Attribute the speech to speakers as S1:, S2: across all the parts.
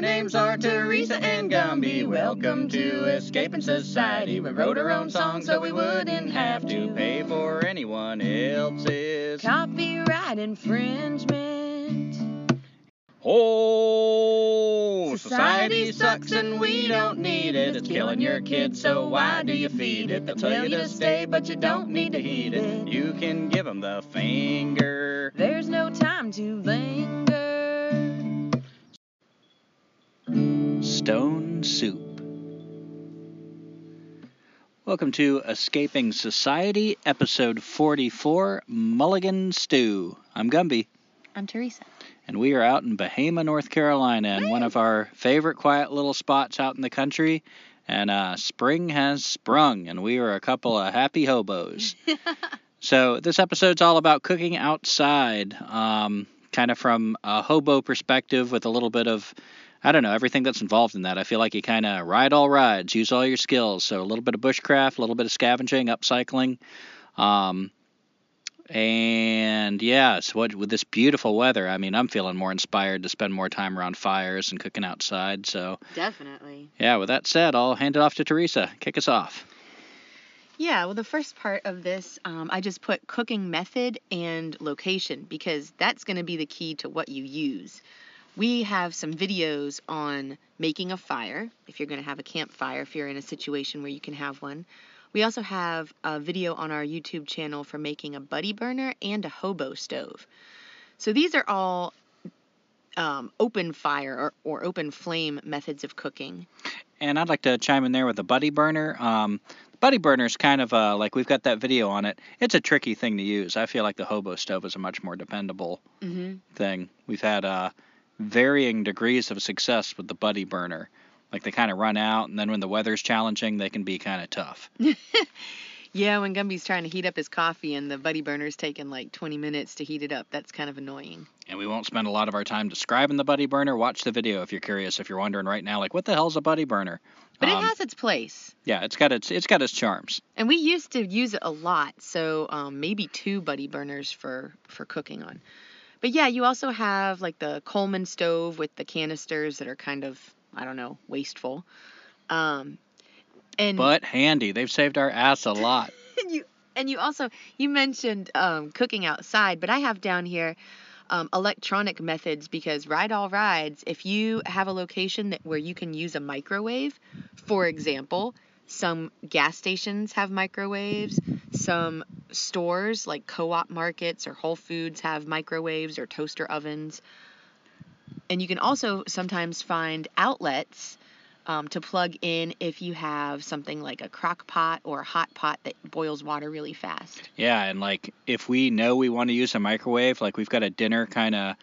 S1: Our names are Teresa and Gumby. Welcome to Escaping Society. We wrote our own song so we wouldn't have to pay for anyone else's.
S2: Copyright infringement.
S1: Oh, society sucks and we don't need it. It's killing your kids, so why do you feed it? They'll tell you to stay, but you don't need to heed it. You can give them the finger.
S2: There's no time to linger.
S1: Stone Soup. Welcome to Escaping Society, episode 44 Mulligan Stew. I'm Gumby,
S2: I'm Teresa.
S1: and we are out in Bahama, North Carolina, in one of our favorite quiet little spots out in the country. And uh, spring has sprung, and we are a couple of happy hobos. so, this episode's all about cooking outside, um, kind of from a hobo perspective with a little bit of I don't know, everything that's involved in that. I feel like you kind of ride all rides, use all your skills. So a little bit of bushcraft, a little bit of scavenging, upcycling. Um, and yeah, so what, with this beautiful weather, I mean, I'm feeling more inspired to spend more time around fires and cooking outside. So
S2: Definitely.
S1: yeah, with that said, I'll hand it off to Teresa. Kick us off.
S2: Yeah, well, the first part of this, um, I just put cooking method and location because that's going to be the key to what you use. We have some videos on making a fire, if you're going to have a campfire, if you're in a situation where you can have one. We also have a video on our YouTube channel for making a buddy burner and a hobo stove. So these are all um, open fire or, or open flame methods of cooking.
S1: And I'd like to chime in there with the buddy burner. Um, the buddy burner is kind of uh, like we've got that video on it. It's a tricky thing to use. I feel like the hobo stove is a much more dependable
S2: Mm-hmm.
S1: thing. We've had uh, varying degrees of success with the buddy burner. Like they kind of run out, and then when the weather's challenging, they can be kind of tough.
S2: Yeah, when Gumby's trying to heat up his coffee and the buddy burner's taking like 20 minutes to heat it up, that's kind of annoying.
S1: And we won't spend a lot of our time describing the buddy burner. Watch the video if you're curious. If you're wondering right now, like what the hell's a buddy burner?
S2: But
S1: Um,
S2: it has its place.
S1: Yeah, it's got its it's got its charms.
S2: And we used to use it a lot, so um, maybe two buddy burners for for cooking on. But yeah, you also have like the Coleman stove with the canisters that are kind of I don't know wasteful. Um, and
S1: But handy. They've saved our ass a lot.
S2: and you and you also you mentioned um, cooking outside, but I have down here um, electronic methods because ride all rides. If you have a location that where you can use a microwave, for example, some gas stations have microwaves. Some stores like co-op markets or Whole Foods have microwaves or toaster ovens. And you can also sometimes find outlets um, to plug in if you have something like a crock pot or a hot pot that boils water really fast.
S1: Yeah, and like if we know we want to use a microwave, like we've got a dinner kind of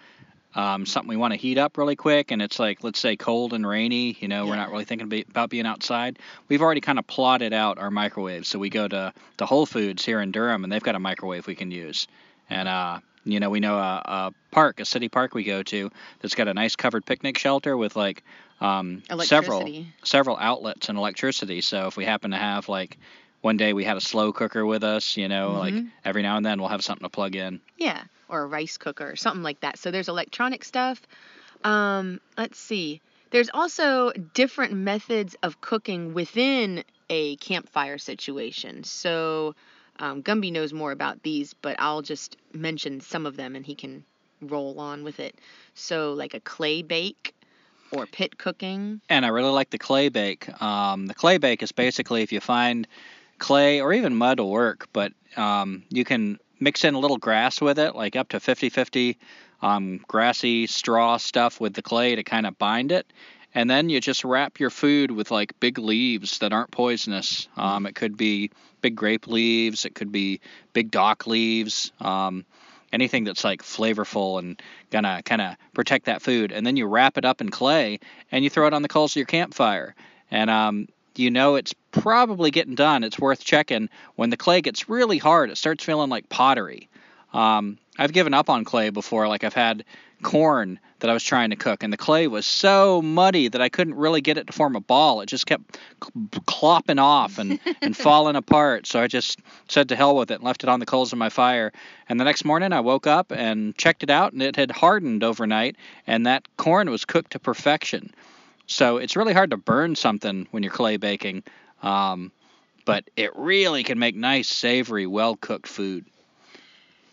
S1: um, something we want to heat up really quick, and it's like let's say cold and rainy, you know, we're not really thinking about being outside. We've already kind of plotted out our microwave, so we go to to Whole Foods here in Durham, and they've got a microwave we can use, and uh, you know, we know a, a park, a city park we go to that's got a nice covered picnic shelter with like um, several several outlets and electricity. So if we happen to have like one day we had a slow cooker with us, you know, like
S2: Mhm.
S1: every now and then we'll have something to plug in.
S2: Yeah, or a rice cooker or something like that. So there's electronic stuff. Um, let's see. There's also different methods of cooking within a campfire situation. So um, Gumby knows more about these, but I'll just mention some of them and he can roll on with it. So like a clay bake or pit cooking.
S1: And I really like the clay bake. Um, the clay bake is basically if you find clay or even mud will work, but um, you can mix in a little grass with it, like up to 50 50 um, grassy straw stuff with the clay to kind of bind it. And then you just wrap your food with like big leaves that aren't poisonous. Um, it could be big grape leaves, it could be big dock leaves, um, anything that's like flavorful and gonna kind of protect that food. And then you wrap it up in clay and you throw it on the coals of your campfire. And um, you know it's probably getting done. It's worth checking. When the clay gets really hard, it starts feeling like pottery. Um, I've given up on clay before. Like I've had corn that I was trying to cook, and the clay was so muddy that I couldn't really get it to form a ball. It just kept clopping off and, and falling apart. So I just said to hell with it and left it on the coals of my fire. And the next morning I woke up and checked it out, and it had hardened overnight, and that corn was cooked to perfection. So it's really hard to burn something when you're clay baking, um, but it really can make nice, savory, well cooked food.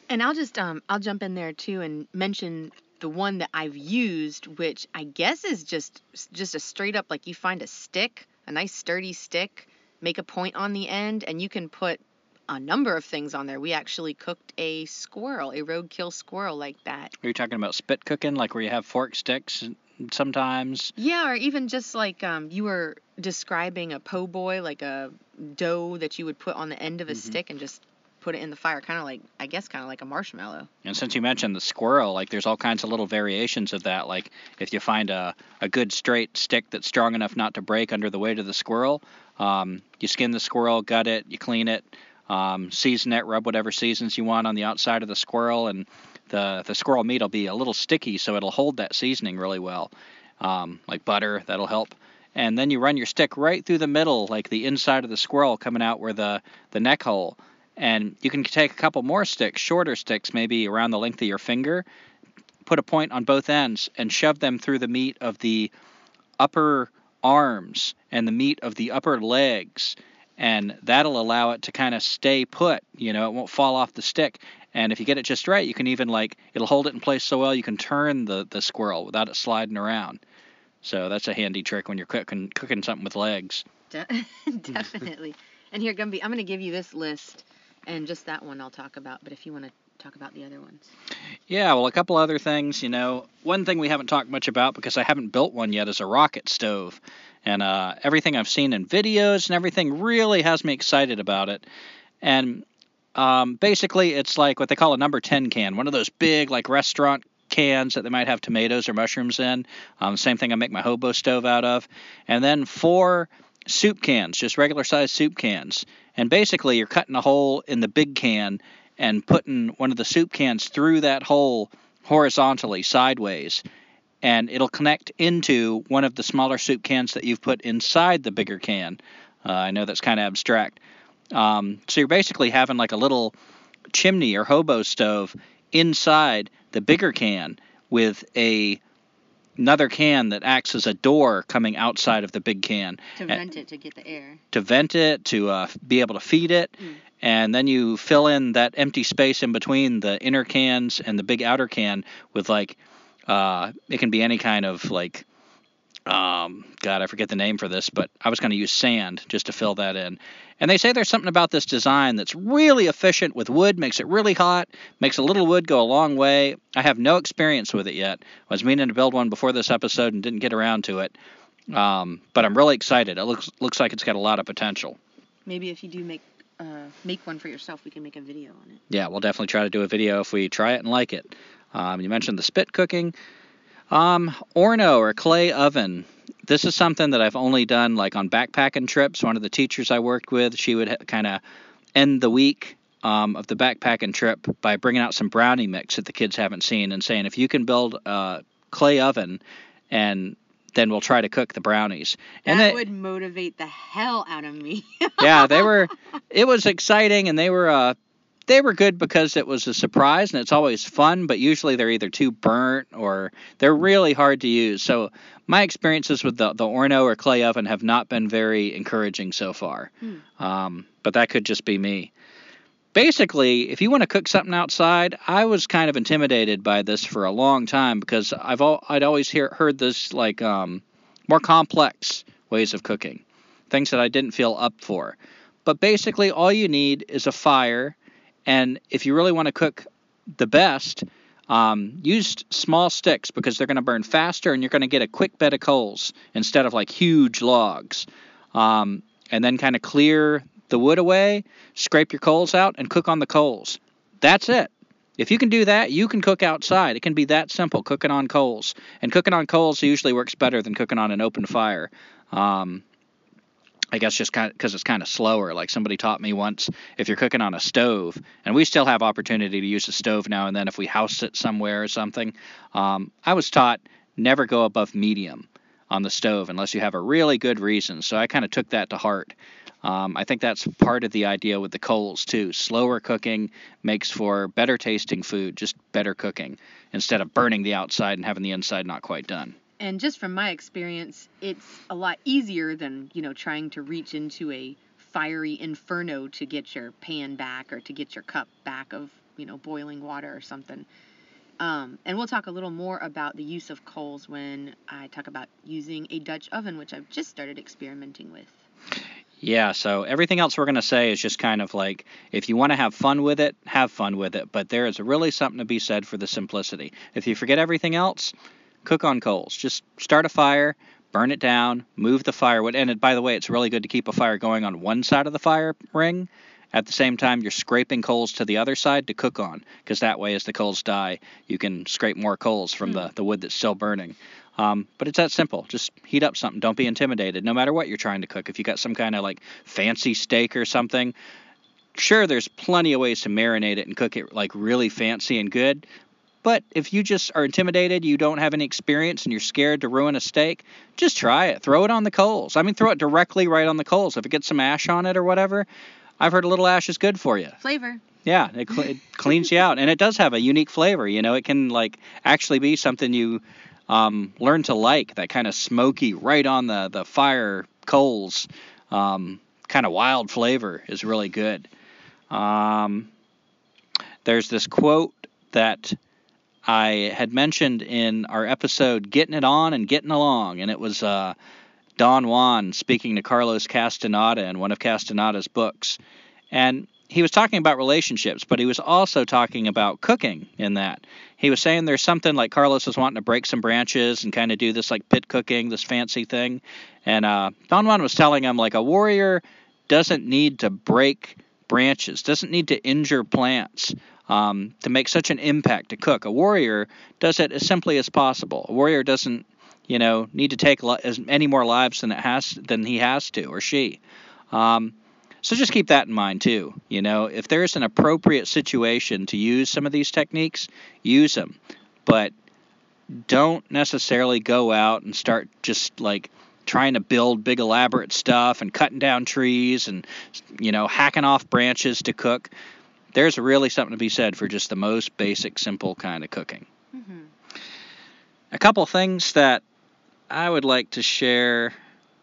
S2: And I'll just um I'll jump in there too and mention the one that I've used, which I guess is just just a straight up like you find a stick, a nice sturdy stick, make a point on the end, and you can put a number of things on there. We actually cooked a squirrel, a roadkill squirrel like that.
S1: Are you talking about spit cooking, like where you have fork sticks sometimes?
S2: Yeah, or even just like um, you were describing a po' boy, like a dough that you would put on the end of a mm-hmm. stick and just put it in the fire, kind of like I guess kind of like a marshmallow.
S1: And since you mentioned the squirrel, like there's all kinds of little variations of that. Like if you find a a good straight stick that's strong enough not to break under the weight of the squirrel, um, you skin the squirrel, gut it, you clean it, um, season it, rub whatever seasons you want on the outside of the squirrel, and the the squirrel meat will be a little sticky, so it'll hold that seasoning really well. Um, like butter, that'll help and then you run your stick right through the middle, like the inside of the squirrel coming out where the the neck hole, and you can take a couple more sticks, shorter sticks, maybe around the length of your finger, put a point on both ends, and shove them through the meat of the upper arms and the meat of the upper legs. And that'll allow it to kind of stay put. You know, it won't fall off the stick. And if you get it just right, you can even like it'll hold it in place so well you can turn the the squirrel without it sliding around. So that's a handy trick when you're cooking cooking something with legs.
S2: De- definitely. and here, Gumby, I'm going to give you this list and just that one I'll talk about. But if you want to talk about the other ones.
S1: Yeah, well, a couple other things. You know, one thing we haven't talked much about because I haven't built one yet is a rocket stove. And uh, everything I've seen in videos and everything really has me excited about it. And um, basically, it's like what they call a number 10 can, one of those big, like restaurant cans that they might have tomatoes or mushrooms in. Um, same thing I make my hobo stove out of. And then four soup cans, just regular sized soup cans. And basically, you're cutting a hole in the big can and putting one of the soup cans through that hole horizontally, sideways. And it'll connect into one of the smaller soup cans that you've put inside the bigger can. Uh, I know that's kind of abstract. Um, so you're basically having like a little chimney or hobo stove inside the bigger can with a another can that acts as a door coming outside of the big can.
S2: To vent it to get the air.
S1: To vent it to uh, be able to feed it. Mm. and then you fill in that empty space in between the inner cans and the big outer can with like uh, it can be any kind of like um, God, I forget the name for this, but I was going to use sand just to fill that in. And they say there's something about this design that's really efficient with wood, makes it really hot, makes a little wood go a long way. I have no experience with it yet. I was meaning to build one before this episode and didn't get around to it. Um, but I'm really excited. It looks looks like it's got a lot of potential.
S2: Maybe if you do make uh, make one for yourself, we can make a video on it.
S1: Yeah, we'll definitely try to do a video if we try it and like it. Um, you mentioned the spit cooking. Um, Horno or clay oven. This is something that I've only done like on backpacking trips. One of the teachers I worked with, she would kind of end the week um, of the backpacking trip by bringing out some brownie mix that the kids haven't seen and saying, if you can build a clay oven and then we'll try to cook the brownies.
S2: And that they, would motivate the hell out of me.
S1: yeah, they were. It was exciting, and they were uh, they were good because it was a surprise and it's always fun, but usually they're either too burnt or they're really hard to use. So my experiences with the, the Horno or clay oven have not been very encouraging so far. Hmm. Um, but that could just be me. Basically, if you want to cook something outside, I was kind of intimidated by this for a long time because I've all, I'd always hear, heard this like um, more complex ways of cooking, things that I didn't feel up for. But basically, all you need is a fire and if you really want to cook the best, um, use small sticks because they're going to burn faster and you're going to get a quick bed of coals instead of like huge logs. Um, and then kind of clear the wood away, scrape your coals out, and cook on the coals. That's it. If you can do that, you can cook outside. It can be that simple, cooking on coals. And cooking on coals usually works better than cooking on an open fire. Um, I guess just kind because it's kind of slower. Like somebody taught me once, if you're cooking on a stove, and we still have opportunity to use the stove now and then if we house it somewhere or something. Um, I was taught never go above medium on the stove unless you have a really good reason. So I kind of took that to heart. Um, I think that's part of the idea with the coals too. Slower cooking makes for better tasting food, just better cooking instead of burning the outside and having the inside not quite done.
S2: And just from my experience, it's a lot easier than, you know, trying to reach into a fiery inferno to get your pan back or to get your cup back of, you know, boiling water or something. Um, and we'll talk a little more about the use of coals when I talk about using a Dutch oven, which I've just started experimenting with.
S1: Yeah, so everything else we're going to say is just kind of like if you want to have fun with it, have fun with it. But there is really something to be said for the simplicity. If you forget everything else, cook on coals. Just start a fire, burn it down, move the firewood. And it, by the way, it's really good to keep a fire going on one side of the fire ring. At the same time, you're scraping coals to the other side to cook on, because that way, as the coals die, you can scrape more coals from the, the wood that's still burning. Um, but it's that simple. Just heat up something. Don't be intimidated, no matter what you're trying to cook. If you got some kind of like fancy steak or something, sure, there's plenty of ways to marinate it and cook it like really fancy and good. But if you just are intimidated, you don't have any experience, and you're scared to ruin a steak, just try it. Throw it on the coals. I mean, throw it directly right on the coals. If it gets some ash on it or whatever, I've heard a little ash is good for you.
S2: Flavor.
S1: Yeah, it, cl- it cleans you out, and it does have a unique flavor. You know, it can like actually be something you um, learn to like. That kind of smoky, right on the the fire coals, um, kind of wild flavor is really good. Um, there's this quote that I had mentioned in our episode "Getting It On and Getting Along," and it was uh, Don Juan speaking to Carlos Castaneda in one of Castaneda's books, and he was talking about relationships, but he was also talking about cooking in that. He was saying there's something like Carlos was wanting to break some branches and kind of do this like pit cooking, this fancy thing. And uh, Don Juan was telling him like a warrior doesn't need to break branches, doesn't need to injure plants um, to make such an impact to cook. A warrior does it as simply as possible. A warrior doesn't, you know, need to take li- as many more lives than it has than he has to or she. Um, so just keep that in mind too. You know, if there's an appropriate situation to use some of these techniques, use them. But don't necessarily go out and start just like trying to build big elaborate stuff and cutting down trees and you know hacking off branches to cook. There's really something to be said for just the most basic, simple kind of cooking.
S2: Mm-hmm.
S1: A couple things that I would like to share.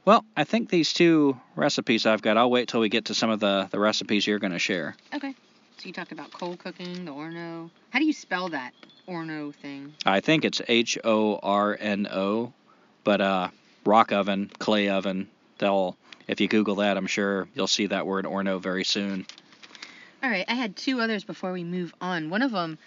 S1: Well, I think these two recipes I've got, I'll wait till we get to some of the, the recipes you're going to share.
S2: Okay. So you talked about coal cooking, the Horno. How do you spell that Horno thing?
S1: I think it's H O R N O, but uh, rock oven, clay oven, they'll, if you Google that, I'm sure you'll see that word Horno very soon.
S2: All right, I had two others before we move on. One of them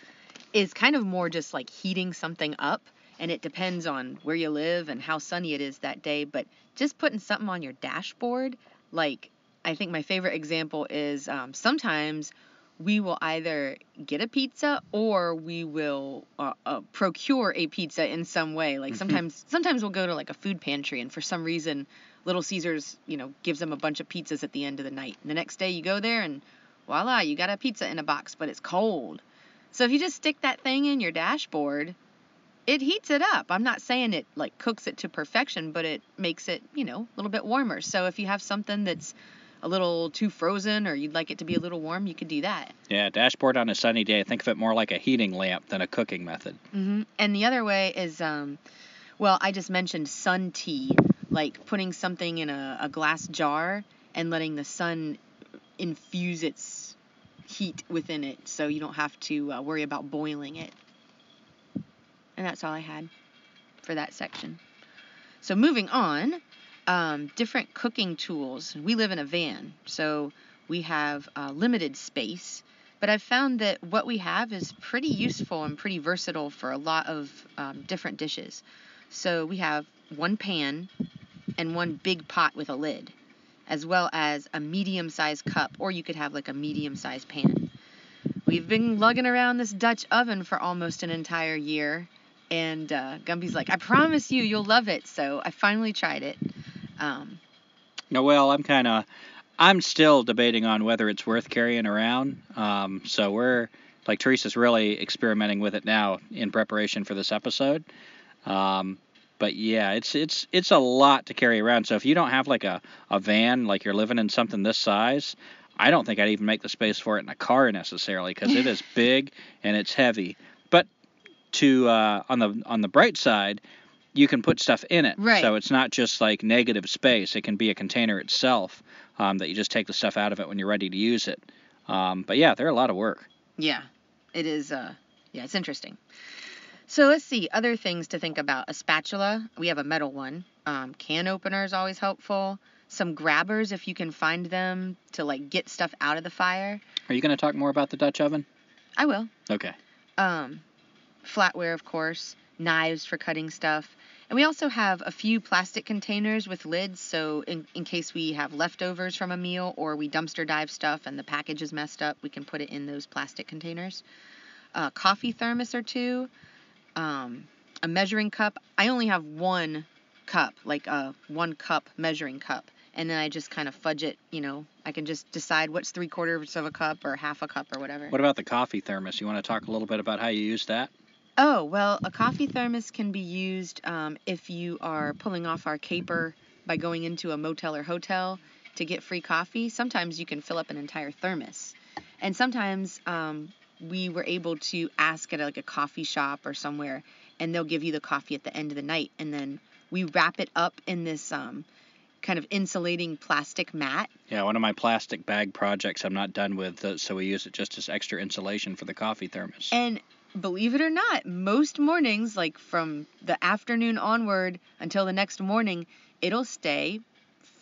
S2: is kind of more just like heating something up, and it depends on where you live and how sunny it is that day. But just putting something on your dashboard, like I think my favorite example is um, sometimes we will either get a pizza or we will uh, uh, procure a pizza in some way. Like sometimes, sometimes we'll go to like a food pantry, and for some reason, Little Caesars, you know, gives them a bunch of pizzas at the end of the night. And the next day, you go there and voila, you got a pizza in a box, but it's cold. So if you just stick that thing in your dashboard, it heats it up. I'm not saying it like cooks it to perfection, but it makes it, you know, a little bit warmer. So if you have something that's a little too frozen or you'd like it to be a little warm, you could do that.
S1: Yeah, dashboard on a sunny day. Think of it more like a heating lamp than a cooking method.
S2: hmm And the other way is, um, well, I just mentioned sun tea, like putting something in a, a glass jar and letting the sun infuse its heat within it so you don't have to uh, worry about boiling it. And that's all I had for that section. So moving on, um, different cooking tools. We live in a van, so we have uh, limited space. But I've found that what we have is pretty useful and pretty versatile for a lot of um, different dishes. So we have one pan and one big pot with a lid, as well as a medium sized cup, or you could have like a medium sized pan. We've been lugging around this Dutch oven for almost an entire year, and uh, Gumby's like, I promise you, you'll love it. So I finally tried it. Um,
S1: No, well, I'm kind of, I'm still debating on whether it's worth carrying around. Um, so we're like Teresa's really experimenting with it now in preparation for this episode. Um, but yeah, it's it's it's a lot to carry around. So if you don't have like a, a van, like you're living in something this size, I don't think I'd even make the space for it in a car necessarily because it is big and it's heavy. But to uh, on the on the bright side, you can put stuff in it.
S2: Right.
S1: So it's not just like negative space. It can be a container itself um, that you just take the stuff out of it when you're ready to use it. Um, but yeah, they're a lot of work.
S2: Yeah, it is. Uh, yeah, it's interesting. So let's see other things to think about. A spatula. We have a metal one. Um, can opener is always helpful. Some grabbers if you can find them to like get stuff out of the fire.
S1: Are you going to talk more about the Dutch oven?
S2: I will.
S1: Okay.
S2: Um, flatware, of course. Knives for cutting stuff. And we also have a few plastic containers with lids, so in, in case we have leftovers from a meal or we dumpster dive stuff and the package is messed up, we can put it in those plastic containers. A coffee thermos or two, um, a measuring cup. I only have one cup, like a one cup measuring cup, and then I just kind of fudge it. You know, I can just decide what's three quarters of a cup or half a cup or whatever.
S1: What about the coffee thermos? You want to talk a little bit about how you use that?
S2: Oh, well, a coffee thermos can be used um, if you are pulling off our caper by going into a motel or hotel to get free coffee. Sometimes you can fill up an entire thermos. And sometimes um, we were able to ask at like a coffee shop or somewhere, and they'll give you the coffee at the end of the night. And then we wrap it up in this um, kind of insulating plastic mat.
S1: Yeah, one of my plastic bag projects I'm not done with, uh, so we use it just as extra insulation for the coffee thermos.
S2: And believe it or not, most mornings, like from the afternoon onward until the next morning, it'll stay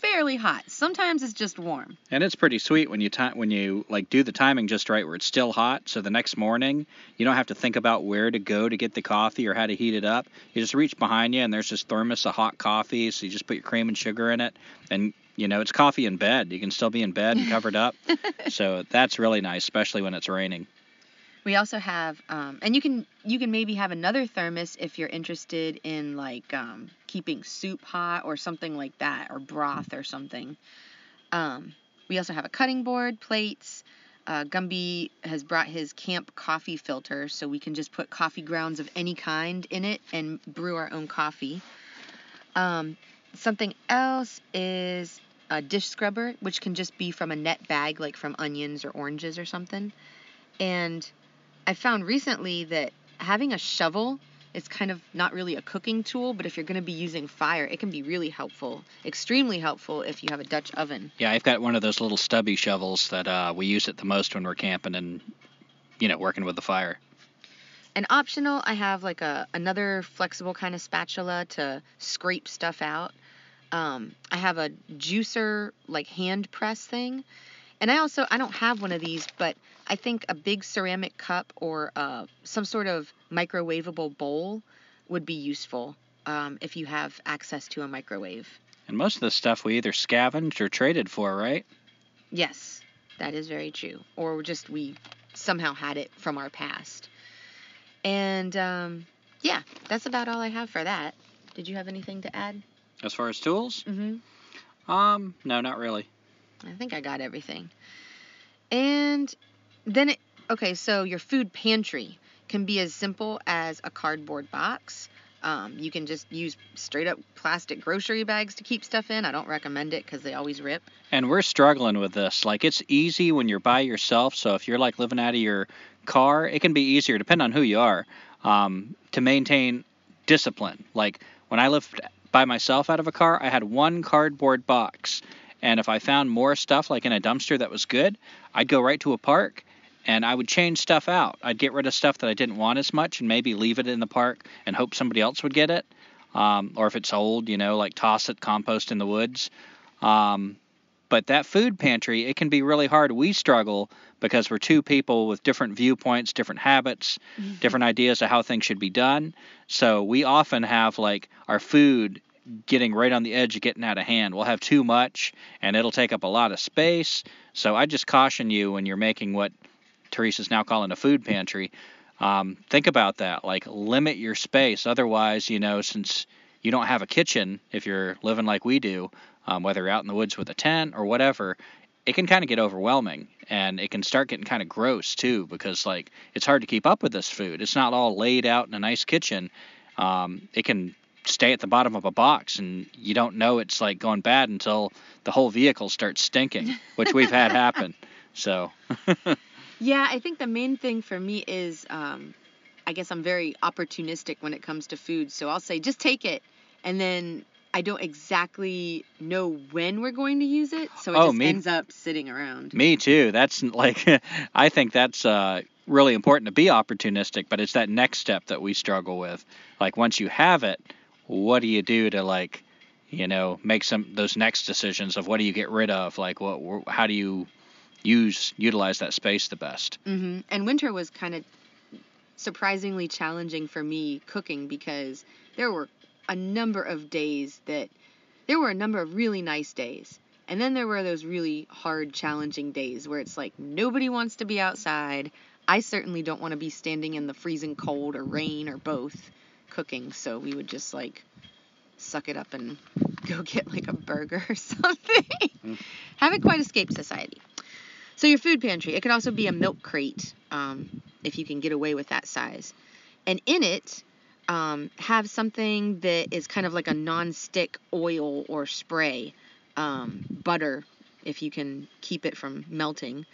S2: fairly hot. Sometimes it's just warm.
S1: And it's pretty sweet when you when you like do the timing just right where it's still hot. So the next morning you don't have to think about where to go to get the coffee or how to heat it up. You just reach behind you and there's this thermos of hot coffee. So you just put your cream and sugar in it, and you know it's coffee in bed. You can still be in bed and covered up. so that's really nice, especially when it's raining.
S2: We also have, um, and you can you can maybe have another thermos if you're interested in like um, keeping soup hot or something like that, or broth or something. Um, we also have a cutting board, plates. Uh, Gumby has brought his camp coffee filter, so we can just put coffee grounds of any kind in it and brew our own coffee. Um, something else is a dish scrubber, which can just be from a net bag, like from onions or oranges or something. And I found recently that having a shovel is kind of not really a cooking tool, but if you're going to be using fire, it can be really helpful, extremely helpful if you have a Dutch oven.
S1: Yeah, I've got one of those little stubby shovels that uh, we use it the most when we're camping and you know working with the fire.
S2: And optional, I have like a another flexible kind of spatula to scrape stuff out. Um, I have a juicer like hand press thing, and I also I don't have one of these, but I think a big ceramic cup or uh, some sort of microwavable bowl would be useful um, if you have access to a microwave.
S1: And most of the stuff we either scavenged or traded for, right?
S2: Yes, that is very true. Or just we somehow had it from our past. And um, yeah, that's about all I have for that. Did you have anything to add?
S1: As far as tools?
S2: Mm-hmm.
S1: Um, no, not really.
S2: I think I got everything. And then it, okay, so your food pantry can be as simple as a cardboard box. Um, you can just use straight up plastic grocery bags to keep stuff in. I don't recommend it because they always rip.
S1: And we're struggling with this. Like, it's easy when you're by yourself. So if you're like living out of your car, it can be easier, depending on who you are, um, to maintain discipline. Like, when I lived by myself out of a car, I had one cardboard box. And if I found more stuff like in a dumpster that was good, I'd go right to a park and I would change stuff out. I'd get rid of stuff that I didn't want as much and maybe leave it in the park and hope somebody else would get it. Um, or if it's old, you know, like toss it, compost in the woods. Um, but that food pantry, it can be really hard. We struggle because we're two people with different viewpoints, different habits, mm-hmm. different ideas of how things should be done. So we often have like our food getting right on the edge of getting out of hand. We'll have too much and it'll take up a lot of space. So I just caution you when you're making what Teresa's now calling a food pantry. Um, think about that. Like limit your space. Otherwise, you know, since you don't have a kitchen, if you're living like we do, um, whether you're out in the woods with a tent or whatever, it can kind of get overwhelming and it can start getting kind of gross too because like it's hard to keep up with this food. It's not all laid out in a nice kitchen. Um, it can stay at the bottom of a box and you don't know it's like going bad until the whole vehicle starts stinking, which we've had happen. So.
S2: yeah, I think the main thing for me is um, I guess I'm very opportunistic when it comes to food. So I'll say just take it and then I don't exactly know when we're going to use it, so it
S1: Oh,
S2: just
S1: me-
S2: ends up sitting around.
S1: Me too. That's like I think that's uh, really important to be opportunistic, but it's that next step that we struggle with. Like once you have it, what do you do to like, you know, make some those next decisions of what do you get rid of? Like what how do you use utilize that space the best?
S2: hmm And winter was kind of surprisingly challenging for me cooking because there were a number of days that there were a number of really nice days. And then there were those really hard, challenging days where it's like nobody wants to be outside. I certainly don't want to be standing in the freezing cold or rain or both cooking. So we would just like suck it up and go get like a burger or something. Haven't quite escaped society. So your food pantry, it could also be a milk crate um, if you can get away with that size. And in it, um, have something that is kind of like a non-stick oil or spray, um, butter, if you can keep it from melting.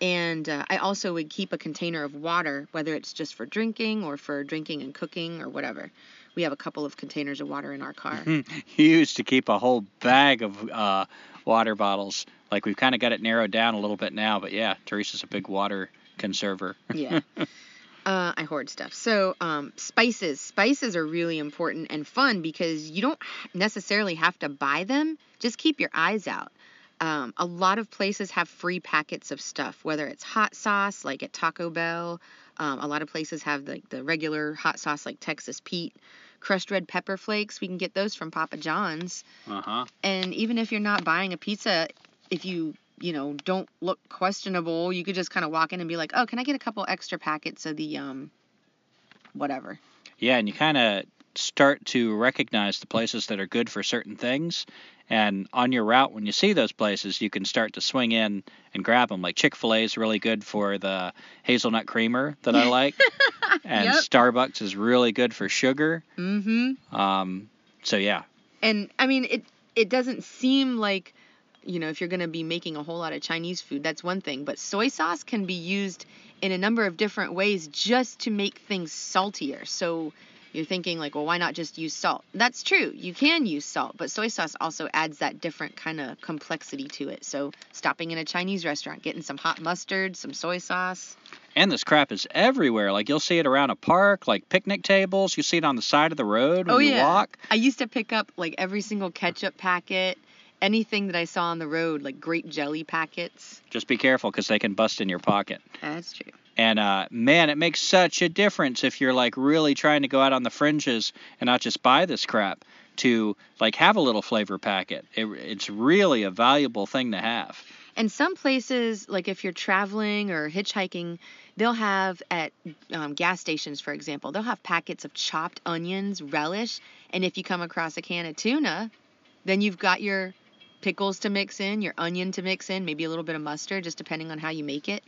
S2: And uh, I also would keep a container of water, whether it's just for drinking or for drinking and cooking or whatever. We have a couple of containers of water in our car.
S1: You used to keep a whole bag of uh, water bottles. Like we've kind of got it narrowed down a little bit now, but yeah, Teresa's a big water conserver.
S2: yeah. Uh, I hoard stuff. So, um, spices. Spices are really important and fun because you don't necessarily have to buy them. Just keep your eyes out. Um, a lot of places have free packets of stuff, whether it's hot sauce, like at Taco Bell. Um, a lot of places have like the regular hot sauce, like Texas Pete. Crushed red pepper flakes, we can get those from Papa John's.
S1: Uh huh.
S2: And even if you're not buying a pizza, if you you know don't look questionable, you could just kind of walk in and be like, "Oh, can I get a couple extra packets of the um, whatever?"
S1: Yeah, and you kind of start to recognize the places that are good for certain things. And on your route, when you see those places, you can start to swing in and grab them. Like Chick fil A is really good for the hazelnut creamer that I like. and
S2: Yep.
S1: Starbucks is really good for sugar.
S2: Mm-hmm.
S1: Um, so, yeah.
S2: And I mean, it it doesn't seem like you know if you're going to be making a whole lot of Chinese food, that's one thing. But soy sauce can be used in a number of different ways just to make things saltier. So you're thinking like, well, why not just use salt? That's true. You can use salt, but soy sauce also adds that different kind of complexity to it. So stopping in a Chinese restaurant, getting some hot mustard, some soy sauce.
S1: And this crap is everywhere. Like you'll see it around a park, like picnic tables. You see it on the side of the road when
S2: oh
S1: you
S2: yeah.
S1: walk.
S2: I used to pick up like every single ketchup packet, anything that I saw on the road, like grape jelly packets.
S1: Just be careful because they can bust in your pocket.
S2: That's true.
S1: And uh, man, it makes such a difference if you're like really trying to go out on the fringes and not just buy this crap to like have a little flavor packet. It, it's really a valuable thing to have.
S2: And some places, like if you're traveling or hitchhiking, they'll have at um, gas stations, for example, they'll have packets of chopped onions, relish. And if you come across a can of tuna, then you've got your pickles to mix in, your onion to mix in, maybe a little bit of mustard, just depending on how you make it.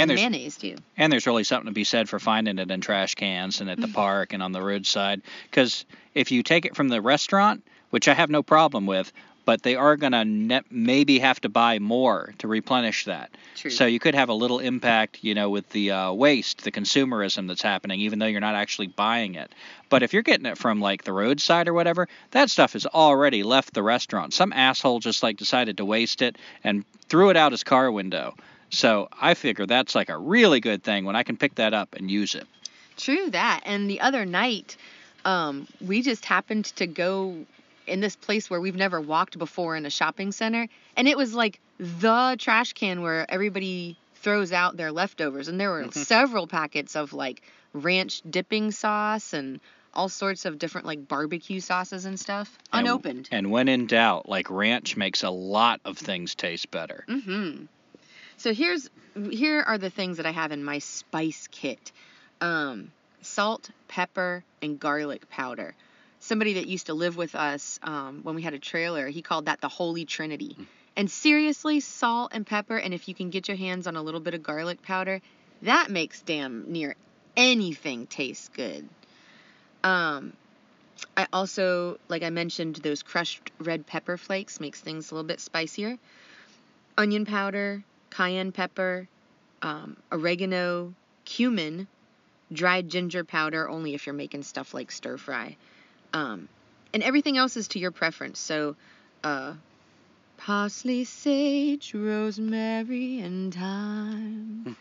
S1: And there's
S2: mayonnaise too.
S1: and there's really something to be said for finding it in trash cans and at the park and on the roadside. Because if you take it from the restaurant, which I have no problem with, but they are gonna ne- maybe have to buy more to replenish that.
S2: True.
S1: So you could have a little impact, you know, with the uh, waste, the consumerism that's happening, even though you're not actually buying it. But if you're getting it from like the roadside or whatever, that stuff has already left the restaurant. Some asshole just like decided to waste it and threw it out his car window. So I figure that's like a really good thing when I can pick that up and use it.
S2: True that. And the other night, um, we just happened to go in this place where we've never walked before in a shopping center, and it was like the trash can where everybody throws out their leftovers, and there were several packets of like ranch dipping sauce and all sorts of different like barbecue sauces and stuff
S1: And-
S2: unopened.
S1: And when in doubt, like ranch makes a lot of things taste better.
S2: Mm-hmm. So here's here are the things that I have in my spice kit: um, salt, pepper, and garlic powder. somebody that used to live with us um, when we had a trailer, he called that the Holy Trinity. And seriously, salt and pepper, and if you can get your hands on a little bit of garlic powder, that makes damn near anything taste good. Um, I also, like I mentioned, those crushed red pepper flakes makes things a little bit spicier. Onion powder, cayenne pepper, um, oregano, cumin, dried ginger powder, only if you're making stuff like stir fry. Um, and everything else is to your preference. So, uh, parsley, sage, rosemary, and thyme.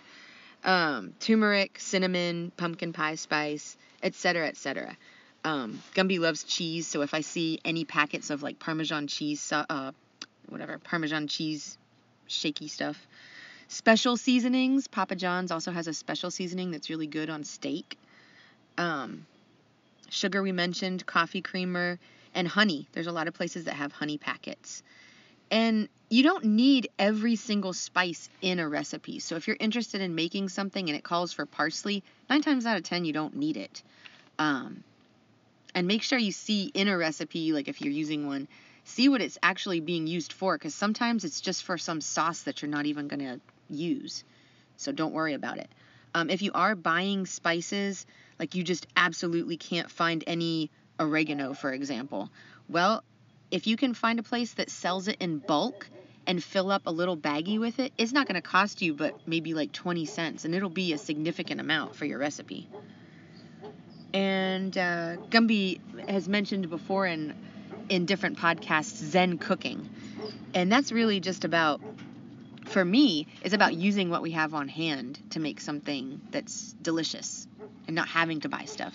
S2: um, turmeric, cinnamon, pumpkin pie spice, etc., etc. Um, Gumby loves cheese, so if I see any packets of like Parmesan cheese, uh, whatever Parmesan cheese, shaky stuff. Special seasonings. Papa John's also has a special seasoning that's really good on steak. Um, sugar we mentioned, coffee creamer, and honey. There's a lot of places that have honey packets. And you don't need every single spice in a recipe. So if you're interested in making something and it calls for parsley, nine times out of ten you don't need it. Um, and make sure you see in a recipe, like if you're using one, see what it's actually being used for, because sometimes it's just for some sauce that you're not even going to use. So don't worry about it. Um, if you are buying spices, like you just absolutely can't find any oregano, for example, well, if you can find a place that sells it in bulk and fill up a little baggie with it, it's not going to cost you but maybe like 20 cents, and it'll be a significant amount for your recipe. And uh, Gumby has mentioned before in in different podcasts Zen cooking, and that's really just about for me, is about using what we have on hand to make something that's delicious and not having to buy stuff.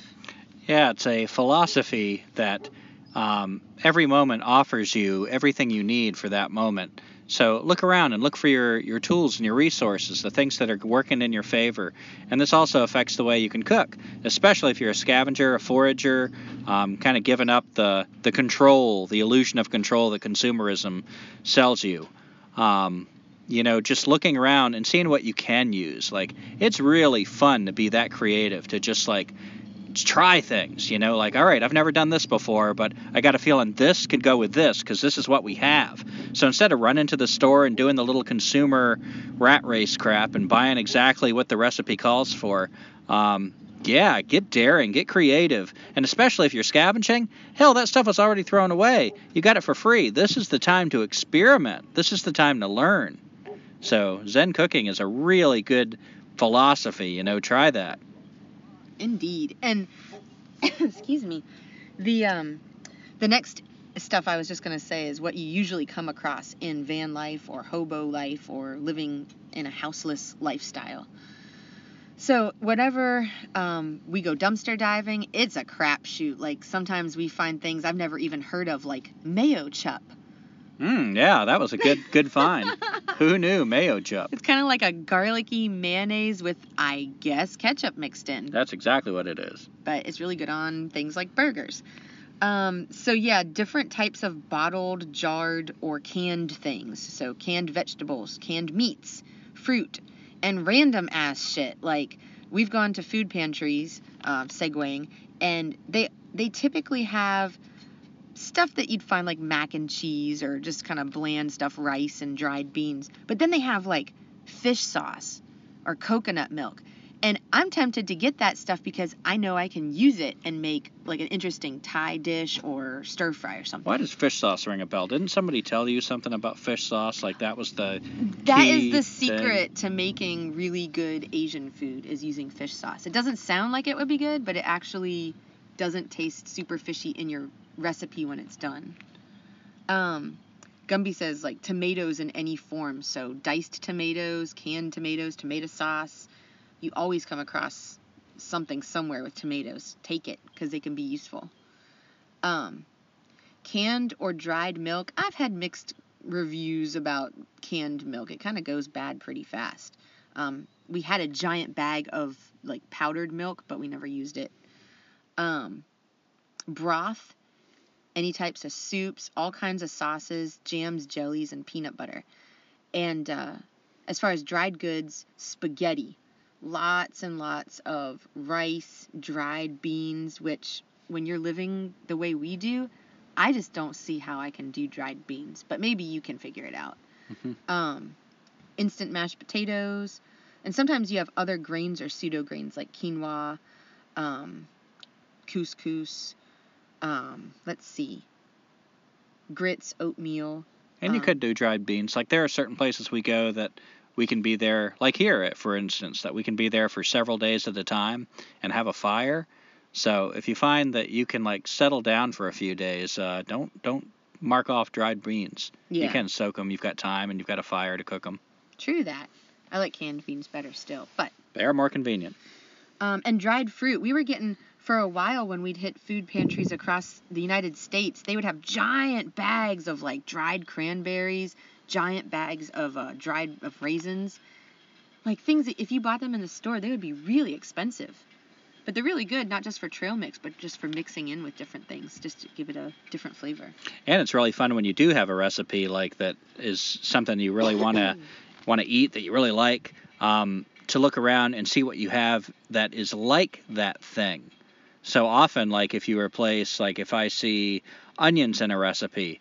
S1: Yeah, it's a philosophy that um, every moment offers you everything you need for that moment. So look around and look for your, your tools and your resources, the things that are working in your favor. And this also affects the way you can cook, especially if you're a scavenger, a forager, um, kind of giving up the, the control, the illusion of control that consumerism sells you. Um, you know, just looking around and seeing what you can use. Like, it's really fun to be that creative, to just like try things, you know, like, all right, I've never done this before, but I got a feeling this could go with this because this is what we have. So instead of running to the store and doing the little consumer rat race crap and buying exactly what the recipe calls for, um, yeah, get daring, get creative, and especially if you're scavenging, hell, that stuff was already thrown away. You got it for free. This is the time to experiment. This is the time to learn. So Zen cooking is a really good philosophy. You know, try that.
S2: Indeed. And excuse me, the um, the next stuff I was just gonna say is what you usually come across in van life or hobo life or living in a houseless lifestyle. So whatever um, we go dumpster diving, it's a crapshoot. Like sometimes we find things I've never even heard of, like Mayochup.
S1: Mm, yeah, that was a good good find. Who knew Mayochup?
S2: It's kind of like a garlicky mayonnaise with, I guess, ketchup mixed in.
S1: That's exactly what it is.
S2: But it's really good on things like burgers. Um, so yeah, different types of bottled, jarred, or canned things. So canned vegetables, canned meats, fruit, and random ass shit. Like we've gone to food pantries, uh, segueing, and they they typically have stuff that you'd find like mac and cheese or just kind of bland stuff, rice and dried beans. But then they have like fish sauce or coconut milk. And I'm tempted to get that stuff because I know I can use it and make like an interesting Thai dish or stir fry or something.
S1: Why does fish sauce ring a bell? Didn't somebody tell you something about fish sauce? Like that was the
S2: That is the secret thing? to making really good Asian food is using fish sauce. It doesn't sound like it would be good, but it actually doesn't taste super fishy in your recipe when it's done. Um, Gumby says like tomatoes in any form, so diced tomatoes, canned tomatoes, tomato sauce. You always come across something somewhere with tomatoes. Take it because they can be useful. Um, canned or dried milk. I've had mixed reviews about canned milk. It kind of goes bad pretty fast. Um, we had a giant bag of like powdered milk, but we never used it. Um, broth any types of soups, all kinds of sauces, jams, jellies, and peanut butter. And uh, as far as dried goods, spaghetti. Lots and lots of rice, dried beans, which when you're living the way we do, I just don't see how I can do dried beans. But maybe you can figure it out.
S1: Mhm.
S2: Um, instant mashed potatoes, and sometimes you have other grains or pseudo grains like quinoa, um, couscous. Um, let's see, grits, oatmeal.
S1: And you
S2: Um,
S1: could do dried beans. Like there are certain places we go that we can be there, like here, for instance, that we can be there for several days at a time and have a fire. So if you find that you can like settle down for a few days, uh, don't don't mark off dried beans.
S2: Yeah,
S1: You can soak them. You've got time and you've got a fire to cook them.
S2: true that. I like canned beans better still, but
S1: They are more convenient.
S2: um, and dried fruit. We were getting for a while when we'd hit food pantries across the United States. They would have giant bags of like dried cranberries, giant bags of uh, dried of raisins, like things that if you bought them in the store, they would be really expensive. But they're really good, not just for trail mix, but just for mixing in with different things, just to give it a different flavor.
S1: And it's really fun when you do have a recipe like that is something you really want to want to eat that you really like um, to look around and see what you have that is like that thing. So often, like if you replace, like if I see onions in a recipe,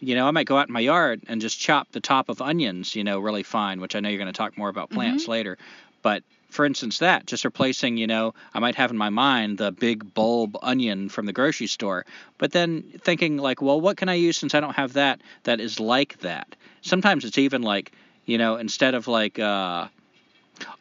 S1: you know, I might go out in my yard and just chop the top of onions, you know, really fine, which I know you're going to talk more about plants later. But for instance, that just replacing, you know, I might have in my mind the big bulb onion from the grocery store, but then thinking like, well, what can I use since I don't have that that is like that? Sometimes it's even like, you know, instead of like, uh,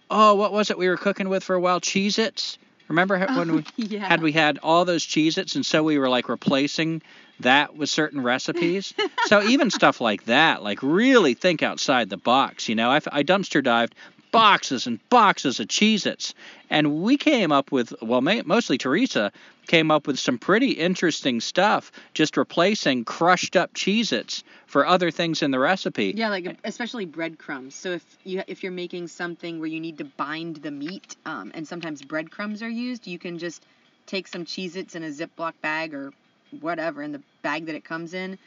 S1: oh, what was it we were cooking with for a while? Cheez Its. Remember when oh, we
S2: yeah.
S1: had we had all those Cheez Its and so we were like replacing that with certain recipes. so even stuff like that, like really think outside the box. You know, I, I dumpster dived boxes and boxes of Cheez Its. And we came up with, well, mostly Teresa came up with some pretty interesting stuff, just replacing crushed up Cheez Its for other things in the recipe.
S2: Yeah, like especially breadcrumbs. So if you if you're making something where you need to bind the meat, um, and sometimes breadcrumbs are used, you can just take some Cheez-Its in a Ziploc bag or whatever in the bag that it comes in,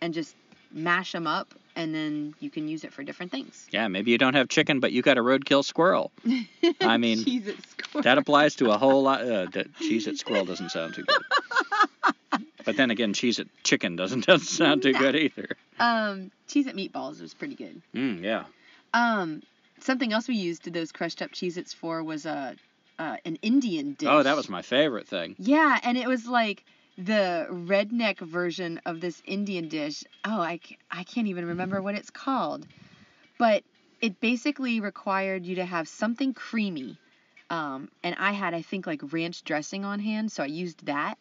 S2: and just mash them up, and then you can use it for different things.
S1: Yeah, maybe you don't have chicken, but you got a roadkill squirrel. I mean,
S2: squirrel.
S1: That applies to a whole lot. Uh, Cheez It squirrel doesn't sound too good. But then again, Cheez It chicken doesn't, doesn't sound too good either.
S2: um, Cheez It meatballs was pretty good.
S1: Mm, yeah.
S2: Um, something else we used those crushed up Cheez Its for was a uh, an Indian dish.
S1: Oh, that was my favorite thing.
S2: Yeah, and it was like the redneck version of this Indian dish. Oh, I, I can't even remember what it's called. But it basically required you to have something creamy. Um, and I had, I think, like ranch dressing on hand, so I used that.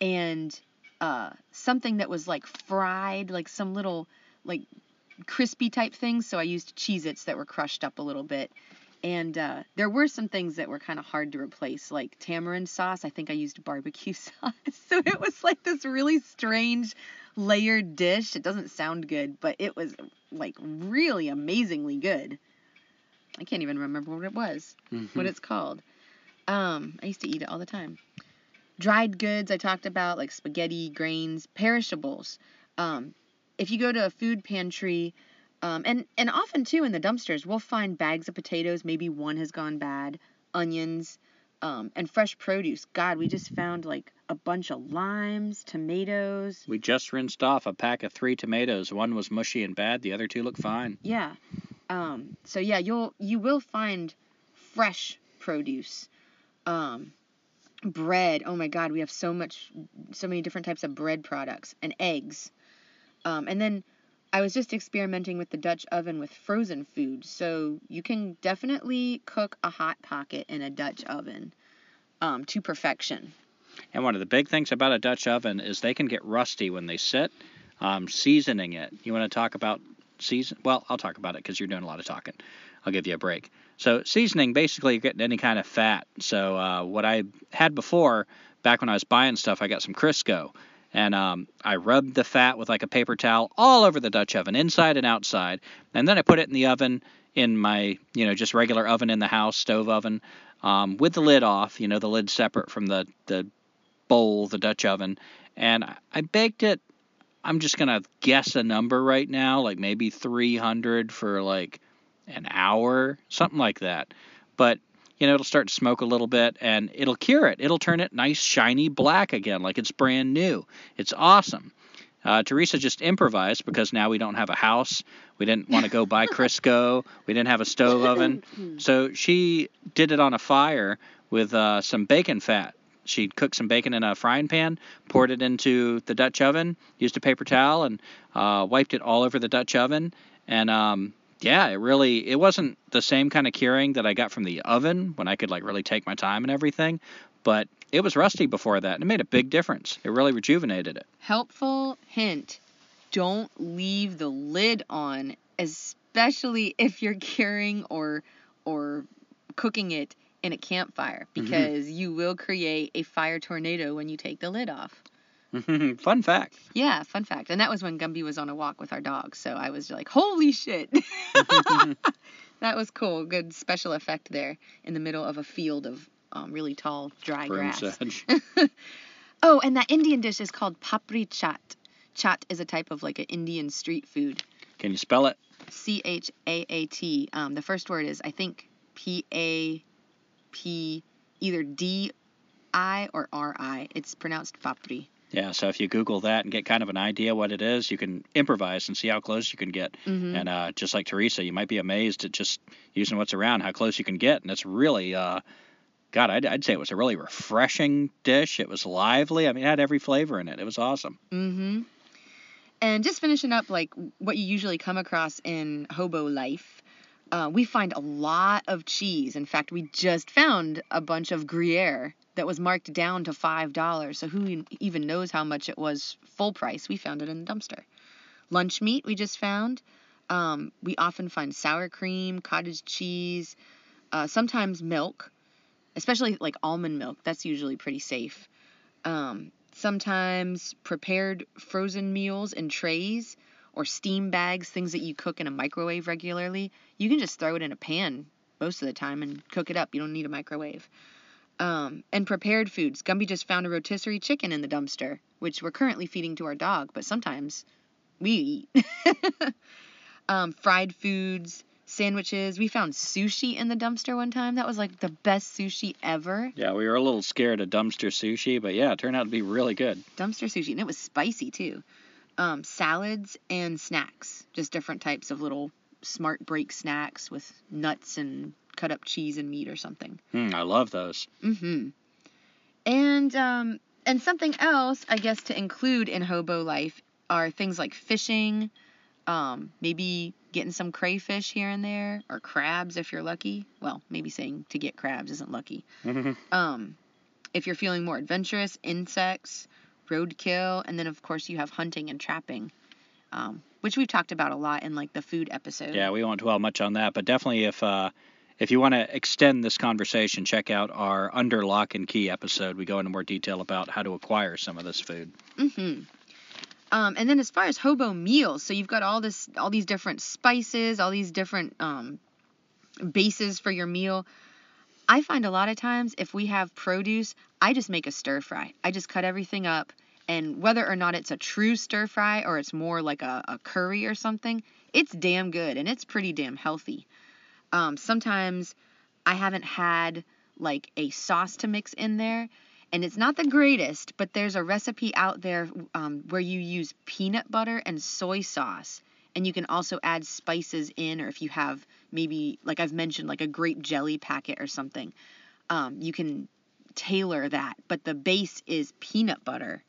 S2: And uh, something that was like fried, like some little, like crispy type things. So I used Cheez Its that were crushed up a little bit. And uh, there were some things that were kind of hard to replace, like tamarind sauce. I think I used barbecue sauce. So it was like this really strange layered dish. It doesn't sound good, but it was like really amazingly good. I can't even remember what it was,
S1: Mhm.
S2: what it's called. Um, I used to eat it all the time. Dried goods, I talked about, like spaghetti, grains, perishables. Um, if you go to a food pantry, um, and and often too in the dumpsters, we'll find bags of potatoes. Maybe one has gone bad. Onions, um, and fresh produce. God, we just found like a bunch of limes, tomatoes.
S1: We just rinsed off a pack of three tomatoes. One was mushy and bad. The other two look fine.
S2: Yeah. Um, so yeah, you'll you will find fresh produce. Um, bread. Oh my God, we have so much, so many different types of bread products and eggs. Um, and then I was just experimenting with the Dutch oven with frozen food. So you can definitely cook a hot pocket in a Dutch oven um, to perfection.
S1: And one of the big things about a Dutch oven is they can get rusty when they sit. Um, seasoning it. You want to talk about season? Well, I'll talk about it because you're doing a lot of talking. I'll give you a break. So seasoning, basically, you're getting any kind of fat. So uh, what I had before, back when I was buying stuff, I got some Crisco, and um, I rubbed the fat with like a paper towel all over the Dutch oven, inside and outside, and then I put it in the oven in my, you know, just regular oven in the house, stove oven, um, with the lid off. You know, the lid separate from the the bowl, the Dutch oven, and I- baked it. I'm just gonna guess a number right now, like maybe 300 for like an hour, something like that. But you know, it'll start to smoke a little bit and it'll cure it. It'll turn it nice, shiny black again, like it's brand new. It's awesome. Uh, Teresa just improvised because now we don't have a house. We didn't want to go buy Crisco. We didn't have a stove oven. So she did it on a fire with uh, some bacon fat. She cooked some bacon in a frying pan, poured it into the Dutch oven, used a paper towel, and uh, wiped it all over the Dutch oven. And um, yeah, it really it wasn't the same kind of curing that I got from the oven when I could like really take my time and everything, but it was rusty before that, and it made a big difference. It really rejuvenated it.
S2: Helpful hint don't leave the lid on, especially if you're curing or or cooking it in a campfire mm-hmm. because you will create a fire tornado when you take the lid off.
S1: Fun fact.
S2: Yeah, fun fact. And that was when Gumby was on a walk with our dog. So I was like, holy shit. that was cool. Good special effect there in the middle of a field of um, really tall, dry
S1: Broom
S2: grass. Oh, and that Indian dish is called papri chaat. Chaat is a type of like an Indian street food.
S1: Can you spell it?
S2: C H A A T. Um, the first word is I think P A P either D I or R I. It's pronounced papri.
S1: Yeah, so if you Google that and get kind of an idea what it is, you can improvise and see how close you can get.
S2: Mhm.
S1: And uh, just like Teresa, you might be amazed at just using what's around how close you can get. And it's really, uh, God, I'd, I'd say it was a really refreshing dish. It was lively. I mean, it had every flavor in it. It was awesome.
S2: Mm-hmm. And just finishing up, like what you usually come across in hobo life, uh, we find a lot of cheese. In fact, we just found a bunch of Gruyere that was marked down to five dollars. So who even knows how much it was full price? We found it in the dumpster. Lunch meat we just found. Um, we often find sour cream, cottage cheese, uh, sometimes milk, especially like almond milk. That's usually pretty safe. Um, sometimes prepared frozen meals in trays or steam bags, things that you cook in a microwave regularly. You can just throw it in a pan most of the time and cook it up. You don't need a microwave. Um, and prepared foods. Gumby just found a rotisserie chicken in the dumpster, which we're currently feeding to our dog, but sometimes we eat. um, fried foods, sandwiches. We found sushi in the dumpster one time. That was like the best sushi ever.
S1: Yeah, we were a little scared of dumpster sushi, but yeah, it turned out to be really good.
S2: dumpster sushi, and it was spicy too. Um, salads and snacks, just different types of little smart break snacks with nuts and cut up cheese and meat or something.
S1: Mm, I love those.
S2: Mm-hmm. And um, and something else, I guess, to include in hobo life are things like fishing, um, maybe getting some crayfish here and there, or crabs if you're lucky. Well, maybe saying to get crabs isn't lucky. Um, if you're feeling more adventurous, insects, roadkill, and then of course you have hunting and trapping, um, which we've talked about a lot in like the food episode.
S1: Yeah, we won't dwell much on that, but definitely if uh, if you want to extend this conversation, check out our under lock and key episode. We go into more detail about how to acquire some of this food.
S2: Mm-hmm. Um, and then as far as hobo meals, so you've got all this, all these different spices, all these different um, bases for your meal. I find a lot of times if we have produce, I just make a stir fry. I just cut everything up, and whether or not it's a true stir fry or it's more like a, a curry or something, it's damn good and it's pretty damn healthy. Um, sometimes I haven't had like a sauce to mix in there, and it's not the greatest, but there's a recipe out there um, where you use peanut butter and soy sauce, and you can also add spices in, or if you have maybe like I've mentioned, like a grape jelly packet or something, um, you can tailor that. But the base is peanut butter,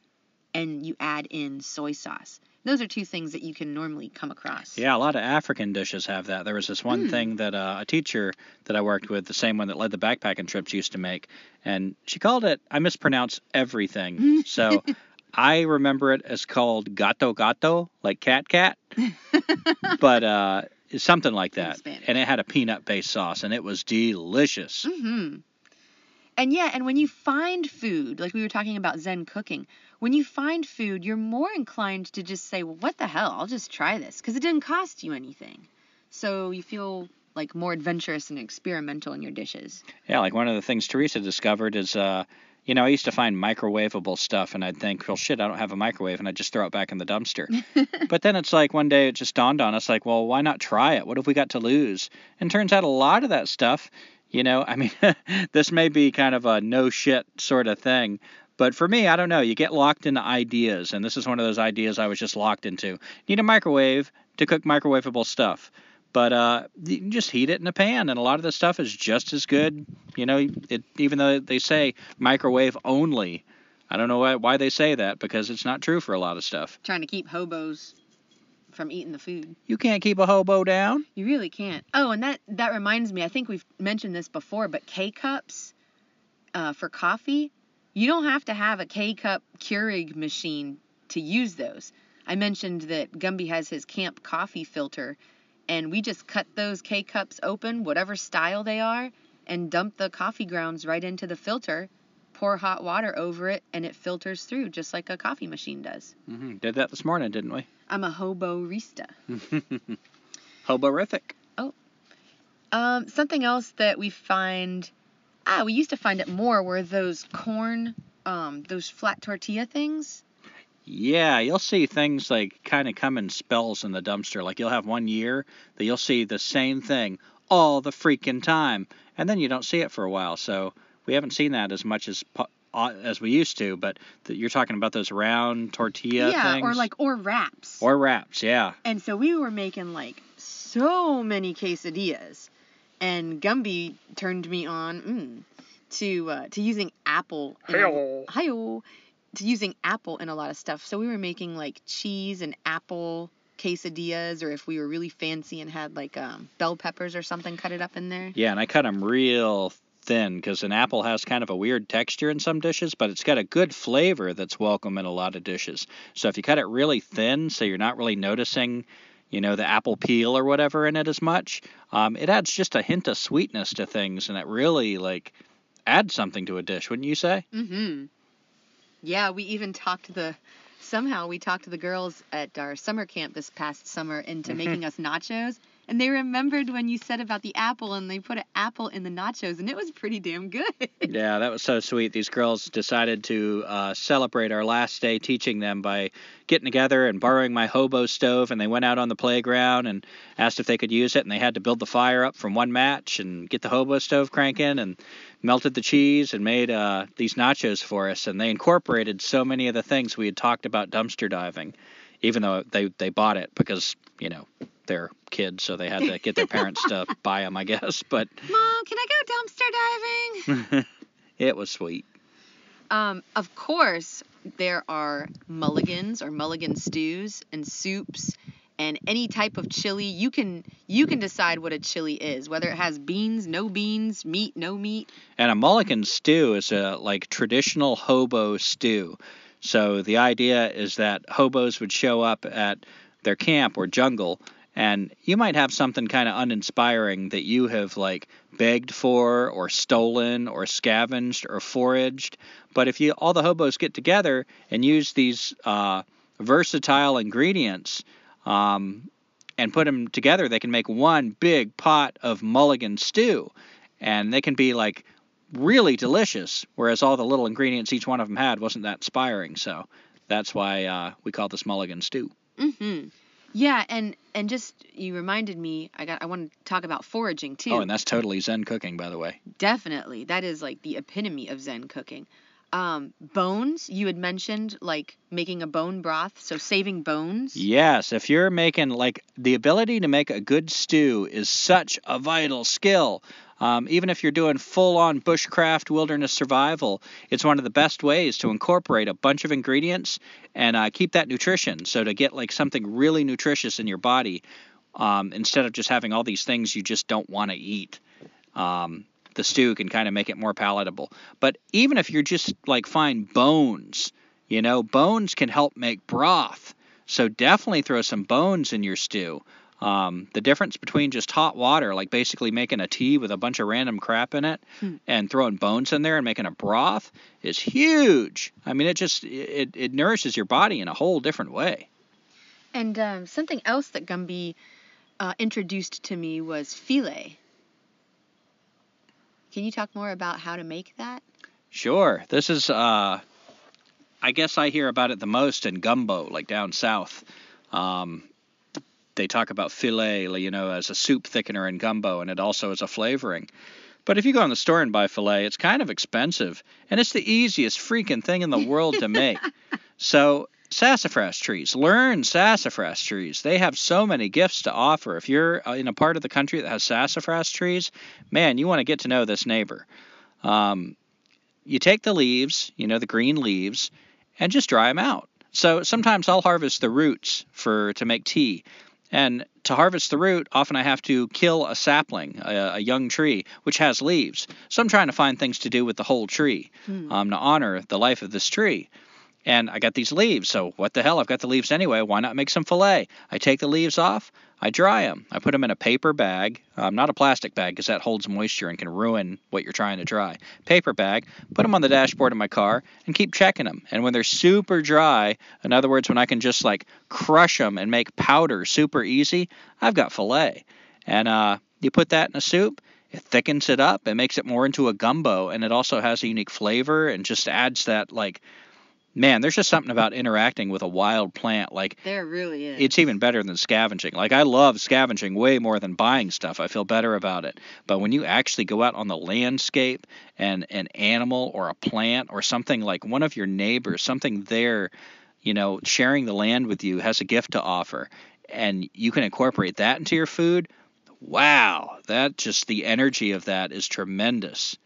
S2: and you add in soy sauce. Those are two things that you can normally come across.
S1: Yeah, a lot of African dishes have that. There was this one
S2: Hmm.
S1: thing that uh, a teacher that I worked with, the same one that led the backpacking trips, used to make, and she called it. I mispronounce everything, so I remember it as called gato gato, like cat cat, but uh, something like that. And it had a peanut based sauce, and it was delicious.
S2: hmm And yeah, and when you find food, like we were talking about Zen cooking, when you find food, you're more inclined to just say, well, what the hell? I'll just try this because it didn't cost you anything. So you feel like more adventurous and experimental in your dishes.
S1: Yeah, like one of the things Teresa discovered is, uh, you know, I used to find microwavable stuff, and I'd think, well, shit, I don't have a microwave, and I'd just throw it back in the dumpster. but then it's like one day it just dawned on us, like, well, why not try it? What have we got to lose? And turns out a lot of that stuff You know, I mean, this may be kind of a no shit sort of thing, but for me, I don't know. You get locked into ideas, and this is one of those ideas I was just locked into. Need a microwave to cook microwavable stuff, but uh, you can just heat it in a pan, and a lot of the stuff is just as good. You know, it, even though they say microwave only. I don't know why, why they say that because it's not true for a lot of stuff.
S2: Trying to keep hobos from eating the food.
S1: You can't keep a hobo down.
S2: You really can't. Oh, and that that reminds me. I think we've mentioned this before, but K cups uh, for coffee. You don't have to have a K cup Keurig machine to use those. I mentioned that Gumby has his camp coffee filter, and we just cut those K cups open, whatever style they are, and dump the coffee grounds right into the filter. Pour hot water over it, and it filters through just like a coffee machine does.
S1: Mm-hmm. Did that this morning, didn't we?
S2: I'm a hobo rista.
S1: Hoborific.
S2: Um, something else that we find, ah, we used to find it more were those corn, um, those flat tortilla things.
S1: Yeah, you'll see things like kind of come in spells in the dumpster. Like you'll have one year that you'll see the same thing all the freaking time, and then you don't see it for a while. So we haven't seen that as much as uh, as we used to. But th- you're talking about those round tortilla
S2: yeah,
S1: things,
S2: or like or wraps.
S1: or wraps. Yeah,
S2: and so we were making like so many quesadillas, and Gumby turned me on mm, to uh, to using apple. in
S1: Hey-o.
S2: Hi-o. To using apple in a lot of stuff. So we were making like cheese and apple quesadillas, or if we were really fancy and had like um, bell peppers or something, cut it up in there.
S1: yeah, and I cut them real thin because an apple has kind of a weird texture in some dishes, but it's got a good flavor that's welcome in a lot of dishes. So if you cut it really thin, so you're not really noticing, you know, the apple peel or whatever in it as much, um, it adds just a hint of sweetness to things, and it really like adds something to a dish, wouldn't you say?
S2: Mm-hmm. Yeah, we even talked to the somehow we talked to the girls at our summer camp this past summer into making us nachos. And they remembered when you said about the apple and they put an apple in the nachos and it was pretty damn good.
S1: Yeah, that was so sweet. These girls decided to uh, celebrate our last day teaching them by getting together and borrowing my hobo stove, and they went out on the playground and asked if they could use it, and they had to build the fire up from one match and get the hobo stove cranking and melted the cheese and made uh, these nachos for us, and they incorporated so many of the things we had talked about dumpster diving, even though they they bought it because you know they're kids, so they had to get their parents to buy them, I guess. But
S2: Mom, can I go dumpster diving?
S1: it was sweet.
S2: Um, of course, there are mulligans or mulligan stews and soups and any type of chili. You can you can decide what a chili is, whether it has beans, no beans, meat, no meat.
S1: And a mulligan stew is a like traditional hobo stew. So the idea is that hobos would show up at their camp or jungle and you might have something kind of uninspiring that you have like begged for or stolen or scavenged or foraged. But if you all the hobos get together and use these uh, versatile ingredients um, and put them together, they can make one big pot of mulligan stew, and they can be like really delicious. Whereas all the little ingredients each one of them had wasn't that inspiring. So that's why uh, we call this mulligan stew.
S2: Mm-hmm. Yeah, and and just you reminded me. I got. I want to talk about foraging too.
S1: Oh, and that's totally Zen cooking, by the way.
S2: Definitely, that is like the epitome of Zen cooking. Um, bones. You had mentioned like making a bone broth, so saving bones.
S1: Yes, if you're making like the ability to make a good stew is such a vital skill. Um, even if you're doing full on bushcraft wilderness survival, it's one of the best ways to incorporate a bunch of ingredients and uh, keep that nutrition. So, to get like something really nutritious in your body um, instead of just having all these things you just don't want to eat. Um, the stew can kind of make it more palatable. But even if you're just like fine bones, you know, bones can help make broth. So definitely throw some bones in your stew. Um, the difference between just hot water, like basically making a tea with a bunch of random crap in it,
S2: Hmm.
S1: and throwing bones in there and making a broth, is huge. I mean, it just it, it nourishes your body in a whole different way.
S2: And um, something else that Gumby uh, introduced to me was filé. Can you talk more about how to make that?
S1: Sure. This is, uh, I guess I hear about it the most in gumbo, like down south. Um, they talk about filé, you know, as a soup thickener in gumbo, and it also is a flavoring. But if you go in the store and buy filet, it's kind of expensive, and it's the easiest freaking thing in the world to make. So sassafras trees, learn sassafras trees. They have so many gifts to offer. If you're uh, in a part of the country that has sassafras trees, man, you want to get to know this neighbor. Um, you take the leaves, you know, the green leaves, and just dry them out. So sometimes I'll harvest the roots for to make tea. And to harvest the root, often I have to kill a sapling, a, a, young tree, which has leaves. So I'm trying to find things to do with the whole tree
S2: Hmm.
S1: um, to honor the life of this tree. And I got these leaves, so what the hell? I've got the leaves anyway. Why not make some filé? I take the leaves off, I dry them, I put them in a paper bag, um, not a plastic bag because that holds moisture and can ruin what you're trying to dry. Paper bag, put them on the dashboard of my car, and keep checking them. And when they're super dry, in other words, when I can just like crush them and make powder super easy, I've got filé. And uh, you put that in a soup, it thickens it up, it makes it more into a gumbo, and it also has a unique flavor and just adds that like man, there's just something about interacting with a wild plant. Like
S2: There really is.
S1: it's even better than scavenging. Like I love scavenging way more than buying stuff. I feel better about it. But when you actually go out on the landscape and an animal or a plant or something like one of your neighbors, something there, you know, sharing the land with you has a gift to offer and you can incorporate that into your food, wow, that just the energy of that is tremendous.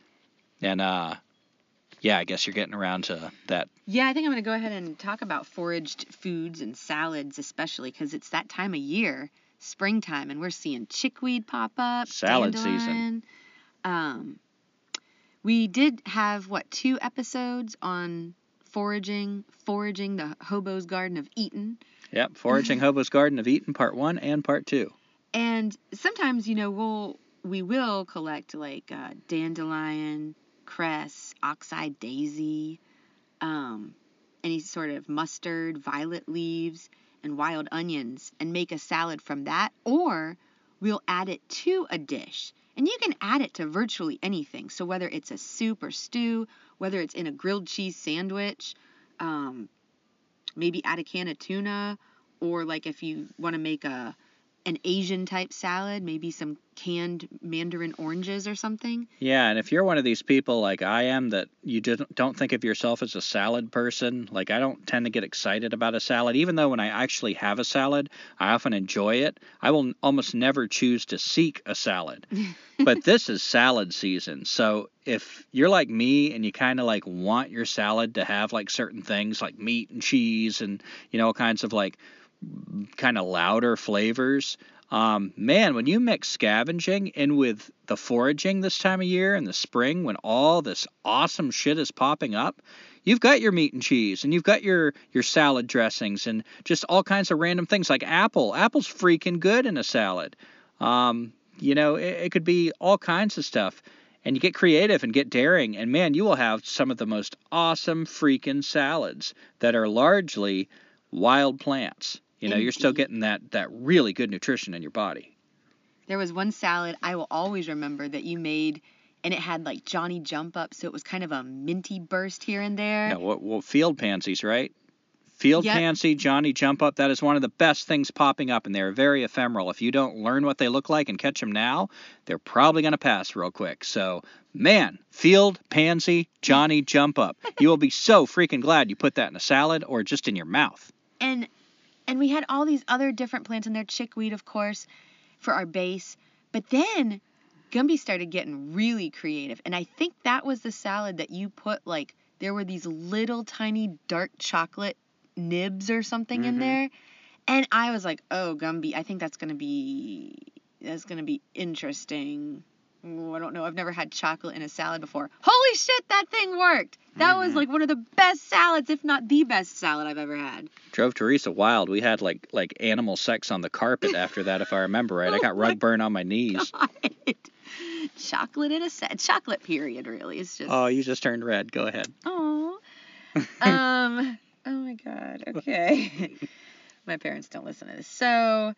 S1: And uh yeah, I guess you're getting around to that
S2: Yeah, I think I'm going to go ahead and talk about foraged foods and salads, especially because it's that time of year, springtime, and we're seeing chickweed pop up.
S1: Salad season.
S2: Um, we did have what two episodes on foraging, foraging the hobo's garden of Eaton.
S1: Yep, Foraging Hobo's Garden of Eaton, part one and part two.
S2: and sometimes you know we'll we will collect like uh, dandelion, cress, oxeye daisy, um, any sort of mustard, violet leaves, and wild onions, and make a salad from that, or we'll add it to a dish. And you can add it to virtually anything. So whether it's a soup or stew, whether it's in a grilled cheese sandwich, um, maybe add a can of tuna, or like if you want to make a an Asian type salad, maybe some canned mandarin oranges or something.
S1: Yeah, and if you're one of these people like I am that you don't don't think of yourself as a salad person, like I don't tend to get excited about a salad, even though when I actually have a salad, I often enjoy it. I will almost never choose to seek a salad. but this is salad season. So if you're like me and you kind of like want your salad to have like certain things like meat and cheese and you know all kinds of like kind of louder flavors. Um, man, when you mix scavenging in with the foraging this time of year in the spring, when all this awesome shit is popping up, you've got your meat and cheese, and you've got your your salad dressings, and just all kinds of random things like apple. Apple's freaking good in a salad. Um, you know, it, it could be all kinds of stuff. And you get creative and get daring, and man, you will have some of the most awesome freaking salads that are largely wild plants. You know, you're still getting that that really good nutrition in your body.
S2: There was one salad I will always remember that you made, and it had like Johnny Jump Up, so it was kind of a minty burst here and there.
S1: Yeah, well, well field pansies, right? Field
S2: Yep.
S1: pansy, Johnny Jump Up, that is one of the best things popping up, and they're very ephemeral. If you don't learn what they look like and catch them now, they're probably going to pass real quick. So, man, field pansy, Johnny Jump Up. You will be so freaking glad you put that in a salad or just in your mouth.
S2: and and we had all these other different plants in there chickweed of course for our base. But then gumby started getting really creative. And i think that was the salad that you put like there were these little tiny dark chocolate nibs or something in
S1: Mhm.
S2: there. And i was like oh gumby i think that's going to be that's to be interesting I don't know. I've never had chocolate in a salad before. Holy shit, that thing worked. That was
S1: Mhm.
S2: like one of the best salads, if not the best salad I've ever had.
S1: Drove Teresa wild. We had like like animal sex on the carpet after that, if I remember right. I got
S2: Oh
S1: rug burn on my knees.
S2: God. Chocolate in a set. Chocolate period, really. It's just.
S1: Oh, you just turned red. Go ahead.
S2: Oh. um. Oh my God. Okay. my parents don't listen to this. So,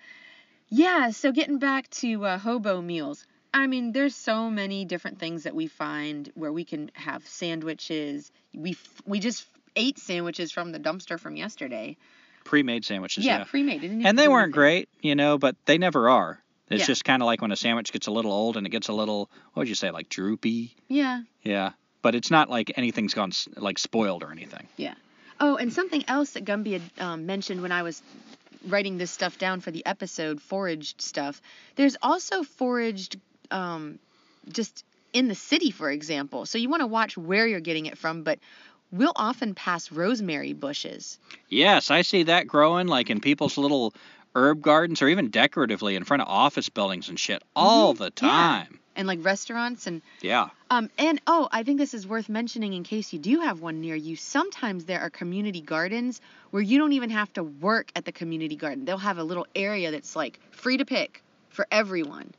S2: yeah. So getting back to uh, hobo meals. I mean, there's so many different things that we find where we can have sandwiches. We f- we just ate sandwiches from the dumpster from yesterday.
S1: Pre-made sandwiches.
S2: Yeah,
S1: Yeah.
S2: pre-made. It didn't have
S1: And they weren't
S2: anything.
S1: great, you know, but they never are. It's
S2: Yeah.
S1: just kind of like when a sandwich gets a little old and it gets a little, what would you say, like droopy?
S2: Yeah.
S1: Yeah. But it's not like anything's gone like spoiled or anything. Yeah.
S2: Oh, and something else that Gumby had um, mentioned when I was writing this stuff down for the episode, foraged stuff. There's also foraged um, just in the city, for example. So you want to watch where you're getting it from, but we'll often pass rosemary bushes.
S1: Yes, I see that growing like in people's little herb gardens or even decoratively in front of office buildings and shit all the
S2: Mm-hmm. Yeah.
S1: time.
S2: And like restaurants and
S1: Yeah.
S2: um and oh I think this is worth mentioning in case you do have one near you. Sometimes there are community gardens where you don't even have to work at the community garden. They'll have a little area that's like free to pick for everyone.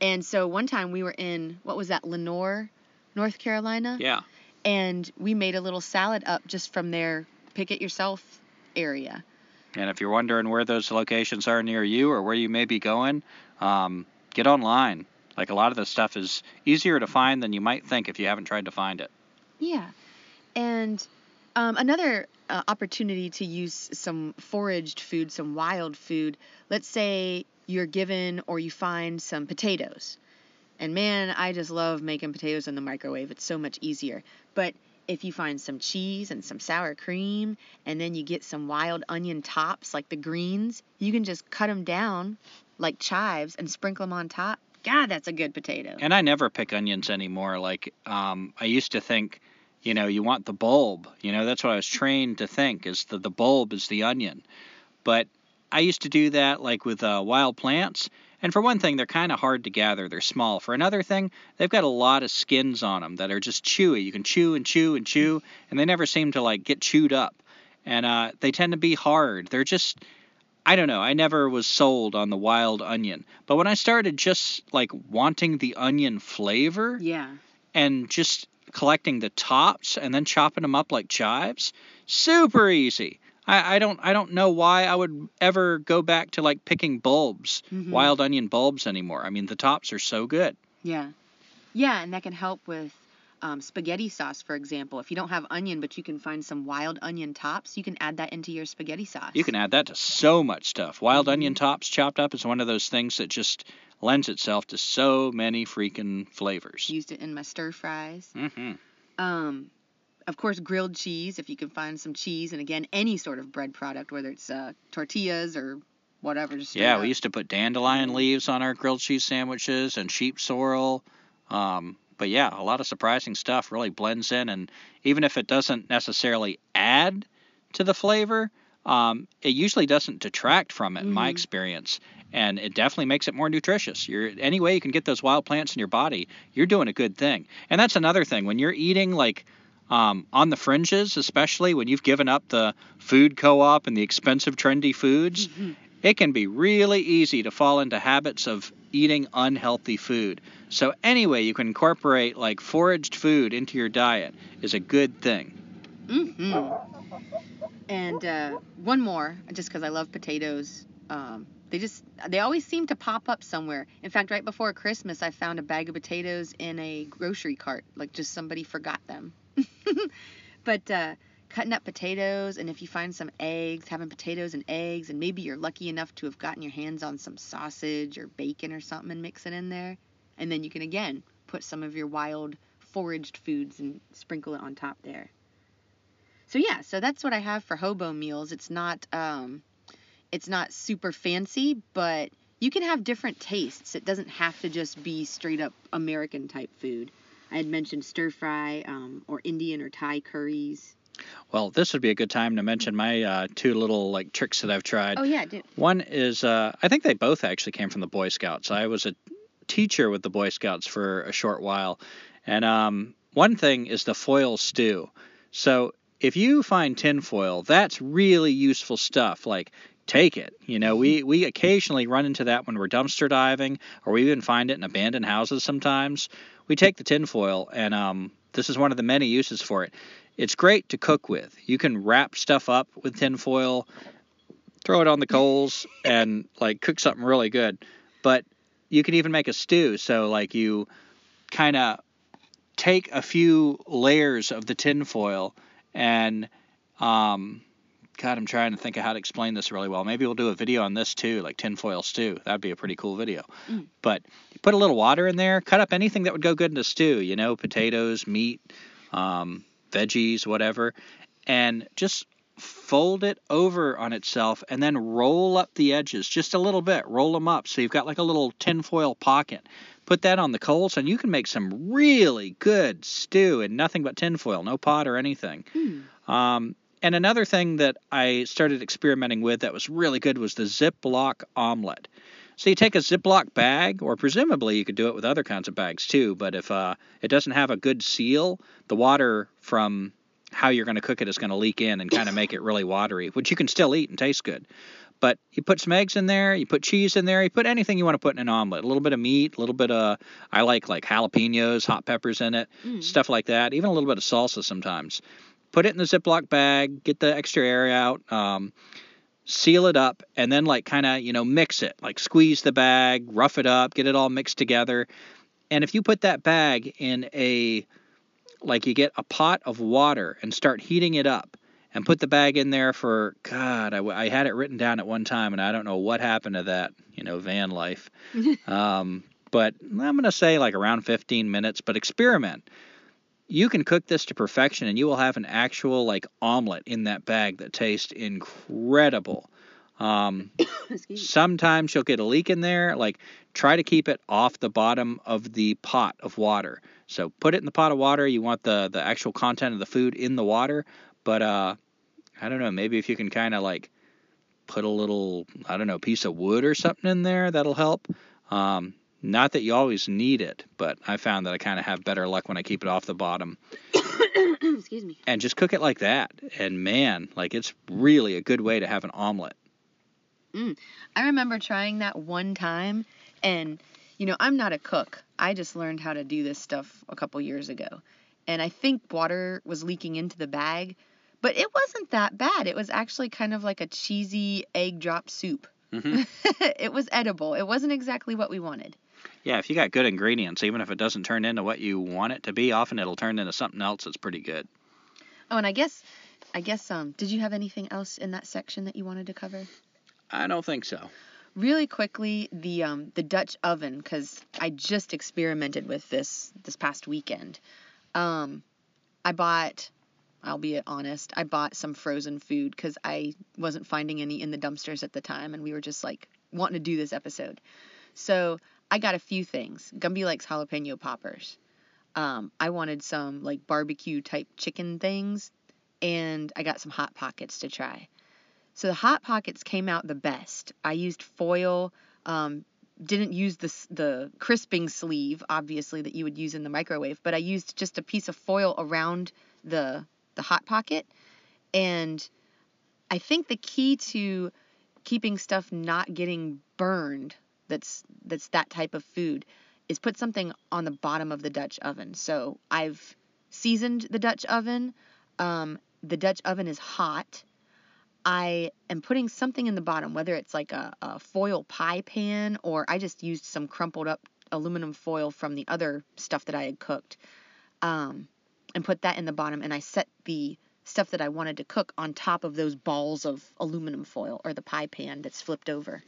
S2: And so one time we were in what was that Lenoir, North Carolina,
S1: Yeah.
S2: and we made a little salad up just from their pick it yourself area.
S1: And if you're wondering where those locations are near you or where you may be going, um, get online. Like a lot of this stuff is easier to find than you might think if you haven't tried to find it.
S2: Yeah. And um, another uh, opportunity to use some foraged food, some wild food. Let's say you're given or you find some potatoes. And man, I just love making potatoes in the microwave. It's so much easier. But if you find some cheese and some sour cream, and then you get some wild onion tops like the greens, you can just cut them down like chives and sprinkle them on top. God, that's a good potato.
S1: And I never pick onions anymore. Like um, I used to think, you know, you want the bulb. You know, that's what I was trained to think is that the bulb is the onion. But I used to do that like with uh, wild plants. And for one thing, they're kind of hard to gather. They're small. For another thing, they've got a lot of skins on them that are just chewy. You can chew and chew and chew, and they never seem to like get chewed up. And uh, they tend to be hard. They're just I don't know. I never was sold on the wild onion. But when I started just like wanting the onion flavor
S2: yeah.
S1: and just collecting the tops and then chopping them up like chives, super easy. I, I don't I don't know why I would ever go back to like picking bulbs,
S2: Mhm.
S1: wild onion bulbs anymore. I mean the tops are so good.
S2: Yeah. Yeah, and that can help with um, spaghetti sauce, for example. If you don't have onion, but you can find some wild onion tops, you can add that into your spaghetti sauce.
S1: You can add that to so much stuff. Wild
S2: Mhm.
S1: onion tops chopped up is one of those things that just lends itself to so many freaking flavors.
S2: Used it in my stir fries.
S1: hmm
S2: Um, of course, grilled cheese, if you can find some cheese, and again, any sort of bread product, whether it's uh, tortillas or whatever.
S1: Yeah, we used to put dandelion leaves on our grilled cheese sandwiches and sheep sorrel. Um, but yeah, a lot of surprising stuff really blends in, and even if it doesn't necessarily add to the flavor, um, it usually doesn't detract from it, in my
S2: Mhm.
S1: experience. And it definitely makes it more nutritious. You're any way you can get those wild plants in your body, you're doing a good thing. And that's another thing when you're eating like um, on the fringes, especially when you've given up the food co-op and the expensive trendy foods
S2: Mhm.
S1: it can be really easy to fall into habits of eating unhealthy food. So any way you can incorporate like foraged food into your diet is a good thing.
S2: Mm-hmm. And uh, one more, just because I love potatoes. Um, they just they always seem to pop up somewhere. In fact, right before Christmas, I found a bag of potatoes in a grocery cart. Like just somebody forgot them. but uh, cutting up potatoes, and if you find some eggs, having potatoes and eggs, and maybe you're lucky enough to have gotten your hands on some sausage or bacon or something, and mix it in there, and then you can again put some of your wild foraged foods and sprinkle it on top there. So yeah, so that's what I have for hobo meals. It's not um it's not super fancy, but you can have different tastes. It doesn't have to just be straight up American type food. I had mentioned stir fry um, or Indian or Thai curries.
S1: Well, this would be a good time to mention my uh, two little like tricks that I've tried.
S2: Oh yeah, do.
S1: One is uh, I think they both actually came from the Boy Scouts. I was a teacher with the Boy Scouts for a short while, and um, one thing is the foil stew. So if you find tinfoil, that's really useful stuff. Like take it. You know, we we occasionally run into that when we're dumpster diving, or we even find it in abandoned houses sometimes. We take the tinfoil, and um, this is one of the many uses for it. It's great to cook with. You can wrap stuff up with tinfoil, throw it on the coals, and like cook something really good. But you can even make a stew. So like you kind of take a few layers of the tinfoil and um, God, I'm trying to think of how to explain this really well. Maybe we'll do a video on this too, like tinfoil stew. That'd be a pretty cool video.
S2: Mm.
S1: But put a little water in there, cut up anything that would go good in a stew, you know, potatoes, meat, um, veggies, whatever, and just fold it over on itself and then roll up the edges just a little bit. Roll them up so you've got like a little tinfoil pocket. Put that on the coals and you can make some really good stew in nothing but tinfoil, no pot or anything.
S2: Hmm.
S1: Um, and another thing that I started experimenting with that was really good was the Ziploc omelet. So you take a Ziploc bag, or presumably you could do it with other kinds of bags too, but if uh, it doesn't have a good seal, the water from how you're going to cook it is going to leak in and kind of make it really watery, which you can still eat and taste good. But you put some eggs in there, you put cheese in there, you put anything you want to put in an omelet. A little bit of meat, a little bit of I like like jalapenos, hot peppers in it,
S2: Mm.
S1: stuff like that. Even a little bit of salsa sometimes. Put it in the Ziploc bag, get the extra air out, um, seal it up, and then like kind of you know mix it, like squeeze the bag, rough it up, get it all mixed together. And if you put that bag in a like you get a pot of water and start heating it up and put the bag in there for god I, I had it written down at one time and i don't know what happened to that you know van life. Um, but i'm going to say like around 15 minutes but experiment you can cook this to perfection and you will have an actual like omelet in that bag that tastes incredible. Um, sometimes you'll get a leak in there like try to keep it off the bottom of the pot of water. So put it in the pot of water you want the the actual content of the food in the water but uh i don't know maybe if you can kind of like put a little i don't know piece of wood or something in there that'll help. Um not that you always need it but i found that i kind of have better luck when i keep it off the bottom
S2: Excuse me.
S1: and just cook it like that and man like it's really a good way to have an omelet
S2: I remember trying that one time, and you know, I'm not a cook. I just learned how to do this stuff a couple years ago. And I think water was leaking into the bag, but it wasn't that bad. It was actually kind of like a cheesy egg drop soup.
S1: hmm
S2: it was edible. It wasn't exactly what we wanted.
S1: Yeah, if you got good ingredients, even if it doesn't turn into what you want it to be, often it'll turn into something else that's pretty good.
S2: Oh, and I guess, I guess, um, did you have anything else in that section that you wanted to cover?
S1: I don't think so.
S2: really quickly the um the Dutch oven because I just experimented with this this past weekend. Um, I bought, I'll be honest, I bought some frozen food because I wasn't finding any in the dumpsters at the time, and we were just like wanting to do this episode. So I got a few things. Gumby likes jalapeno poppers. Um, I wanted some like barbecue type chicken things, and I got some hot pockets to try. So the hot pockets came out the best. I used foil. Um, didn't use the the crisping sleeve, obviously that you would use in the microwave, but I used just a piece of foil around the the hot pocket, and I think the key to keeping stuff not getting burned that's that's that type of food is put something on the bottom of the Dutch oven. So I've seasoned the Dutch oven. Um, the Dutch oven is hot. I am putting something in the bottom, whether it's like a, a foil pie pan or I just used some crumpled up aluminum foil from the other stuff that I had cooked, um, and put that in the bottom. And I set the stuff that I wanted to cook on top of those balls of aluminum foil or the pie pan that's flipped over.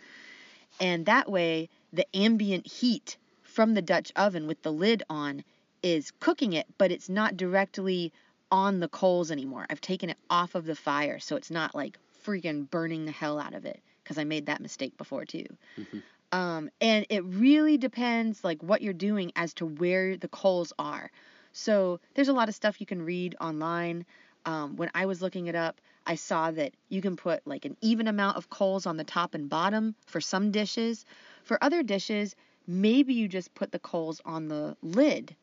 S2: And that way, the ambient heat from the Dutch oven with the lid on is cooking it, but it's not directly on the coals anymore. I've taken it off of the fire, so it's not like freaking burning the hell out of it because I made that mistake before too.
S1: Mhm.
S2: Um, and it really depends like what you're doing as to where the coals are. So there's a lot of stuff you can read online. Um, when I was looking it up, I saw that you can put like an even amount of coals on the top and bottom for some dishes. For other dishes, maybe you just put the coals on the lid,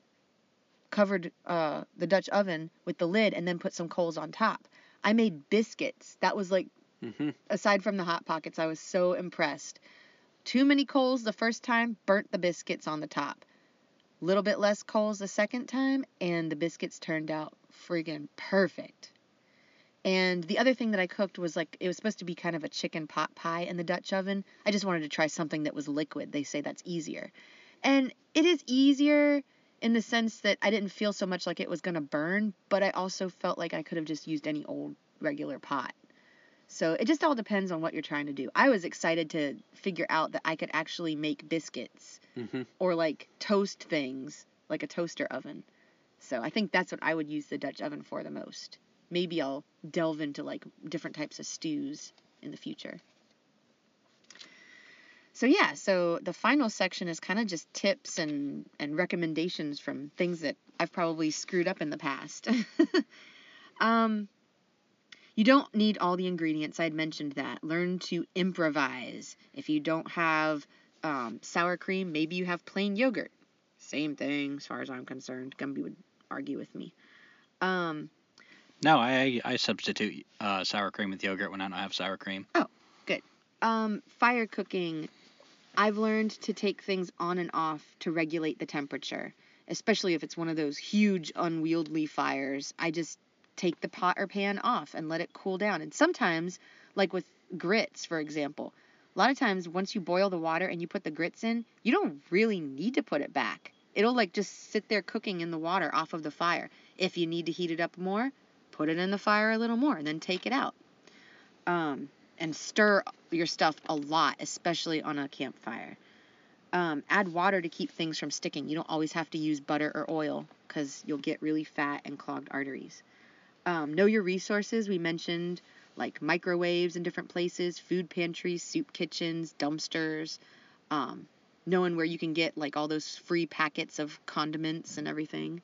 S2: covered uh, the Dutch oven with the lid, and then put some coals on top. I made biscuits. That was like,
S1: hmm
S2: aside from the hot pockets, I was so impressed. Too many coals the first time, burnt the biscuits on the top. Little bit less coals the second time, and the biscuits turned out friggin' perfect. And the other thing that I cooked was like it was supposed to be kind of a chicken pot pie in the Dutch oven. I just wanted to try something that was liquid. They say that's easier. And it is easier in the sense that I didn't feel so much like it was going to burn, but I also felt like I could have just used any old regular pot. So it just all depends on what you're trying to do. I was excited to figure out that I could actually make biscuits
S3: hmm
S2: or like toast things like a toaster oven. So I think that's what I would use the Dutch oven for the most. Maybe I'll delve into like different types of stews in the future. So yeah, so the final section is kind of just tips and and recommendations from things that I've probably screwed up in the past. um you don't need all the ingredients. I'd mentioned that. Learn to improvise. If you don't have um, sour cream, maybe you have plain yogurt. Same thing, as far as I'm concerned. Gumby would argue with me. Um,
S1: No, I I substitute uh, sour cream with yogurt when I don't have sour cream. Oh, good.
S2: Um, fire cooking. I've learned to take things on and off to regulate the temperature, especially if it's one of those huge, unwieldy fires. I just take the pot or pan off and let it cool down. And sometimes, like with grits, for example, a lot of times once you boil the water and you put the grits in, you don't really need to put it back. It'll like just sit there cooking in the water off of the fire. If you need to heat it up more, put it in the fire a little more and then take it out. Um, and stir your stuff a lot, especially on a campfire. Um, add water to keep things from sticking. You don't always have to use butter or oil because you'll get really fat and clogged arteries. Um, know your resources. We mentioned like microwaves in different places, food pantries, soup kitchens, dumpsters. Um, knowing where you can get like all those free packets of condiments and everything.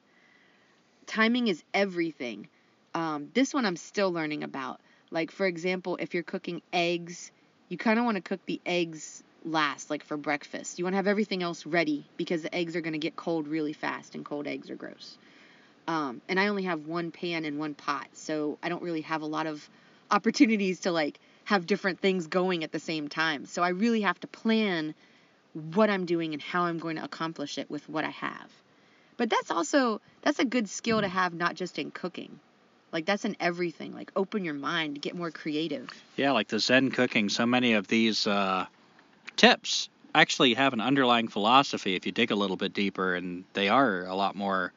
S2: Timing is everything. Um, this one I'm still learning about. Like, for example, if you're cooking eggs, you kind of want to cook the eggs last, like for breakfast. You want to have everything else ready because the eggs are going to get cold really fast, and cold eggs are gross. Um, and I only have one pan and one pot, so I don't really have a lot of opportunities to like have different things going at the same time. So I really have to plan what I'm doing and how I'm going to accomplish it with what I have. But that's also that's a good skill to have not just in cooking. Like that's in everything. Like open your mind, get more creative.
S1: Yeah, like the Zen cooking, so many of these uh, tips actually have an underlying philosophy if you dig a little bit deeper, and they are a lot more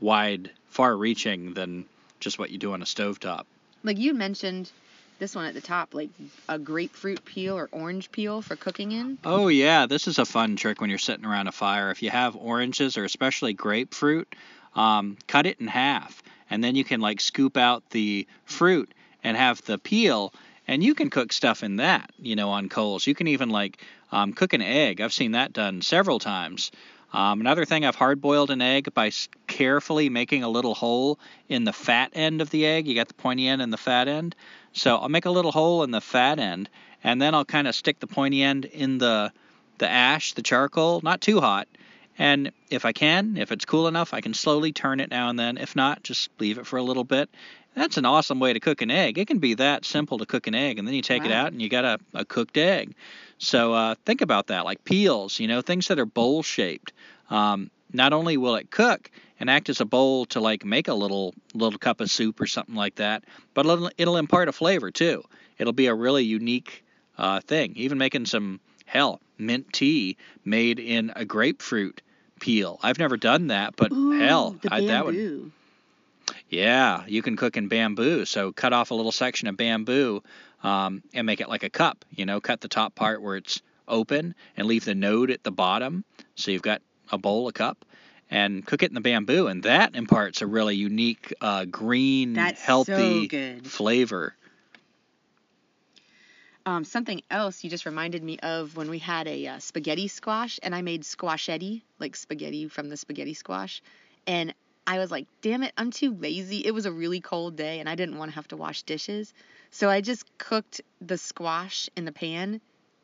S1: wide, far reaching than just what you do on a stovetop.
S2: Like you mentioned this one at the top, like a grapefruit peel or orange peel for cooking in.
S1: Oh, yeah, this is a fun trick when you're sitting around a fire. If you have oranges or especially grapefruit, um, cut it in half, and then you can like scoop out the fruit and have the peel. And you can cook stuff in that, you know, on coals. You can even like um, cook an egg. I've seen that done several times. Um, another thing, I've hard boiled an egg by carefully making a little hole in the fat end of the egg. You got the pointy end and the fat end. So I'll make a little hole in the fat end, and then I'll kind of stick the pointy end in the the ash, the charcoal, not too hot. And if I can, if it's cool enough, I can slowly turn it now and then. If not, just leave it for a little bit. That's an awesome way to cook an egg. It can be that simple to cook an egg, and then you take it out and you got a, a cooked egg. So uh, think about that, like peels, you know, things that are bowl shaped. Um, not only will it cook and act as a bowl to like make a little little cup of soup or something like that, but it'll, it'll impart a flavor too. It'll be a really unique uh, thing. Even making some hell mint tea made in a grapefruit peel. I've never done that, but hell,
S2: the
S1: I, that would yeah, you can cook in bamboo. So cut off a little section of bamboo um, and make it like a cup. You know, cut the top part where it's open and leave the node at the bottom. So you've got a bowl, a cup, and cook it in the bamboo, and that imparts a really unique uh, green,
S2: That's
S1: healthy
S2: so good.
S1: flavor.
S2: Um, something else you just reminded me of when we had a uh, spaghetti squash, and I made squashetti, like spaghetti from the spaghetti squash, and I was like, damn it, I'm too lazy. It was a really cold day, and I didn't want to have to wash dishes, so I just cooked the squash in the pan,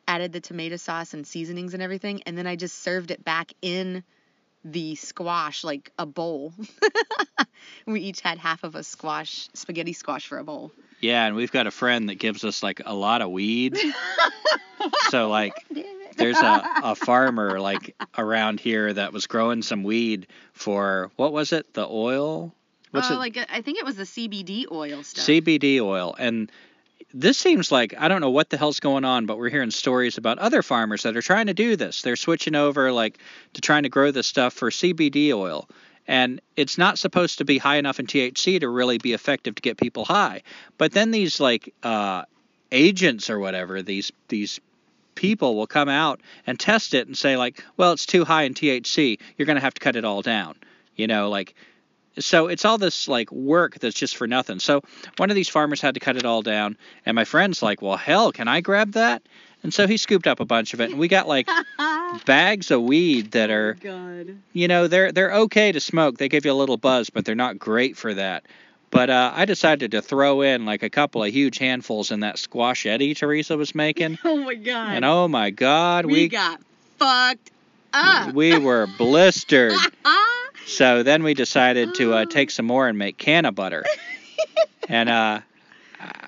S2: added the tomato sauce and seasonings and everything, and then I just served it back in the squash like a bowl. we each had half of a squash, spaghetti squash for a bowl.
S1: Yeah, and we've got a friend that gives us like a lot of weed. so like there's a, a farmer like around here that was growing some weed for what was it? The oil? What's
S2: oh,
S1: it?
S2: like I think it was the CBD oil stuff.
S1: CBD oil. And this seems like I don't know what the hell's going on, but we're hearing stories about other farmers that are trying to do this. They're switching over like to trying to grow this stuff for CBD oil. And it's not supposed to be high enough in THC to really be effective to get people high. But then these like uh agents or whatever, these these people will come out and test it and say like, well, it's too high in THC. You're going to have to cut it all down. You know, like so it's all this like work that's just for nothing. So one of these farmers had to cut it all down, and my friend's like, "Well, hell, can I grab that?" And so he scooped up a bunch of it, and we got like bags of weed that are,
S2: God.
S1: you know, they're they're okay to smoke. They give you a little buzz, but they're not great for that. But uh, I decided to throw in like a couple of huge handfuls in that squashetti Teresa was making,
S2: Oh my God.
S1: and oh my God,
S2: we,
S1: we
S2: got fucked up.
S1: we were blistered. So then we decided to uh, take some more and make canna butter. and uh,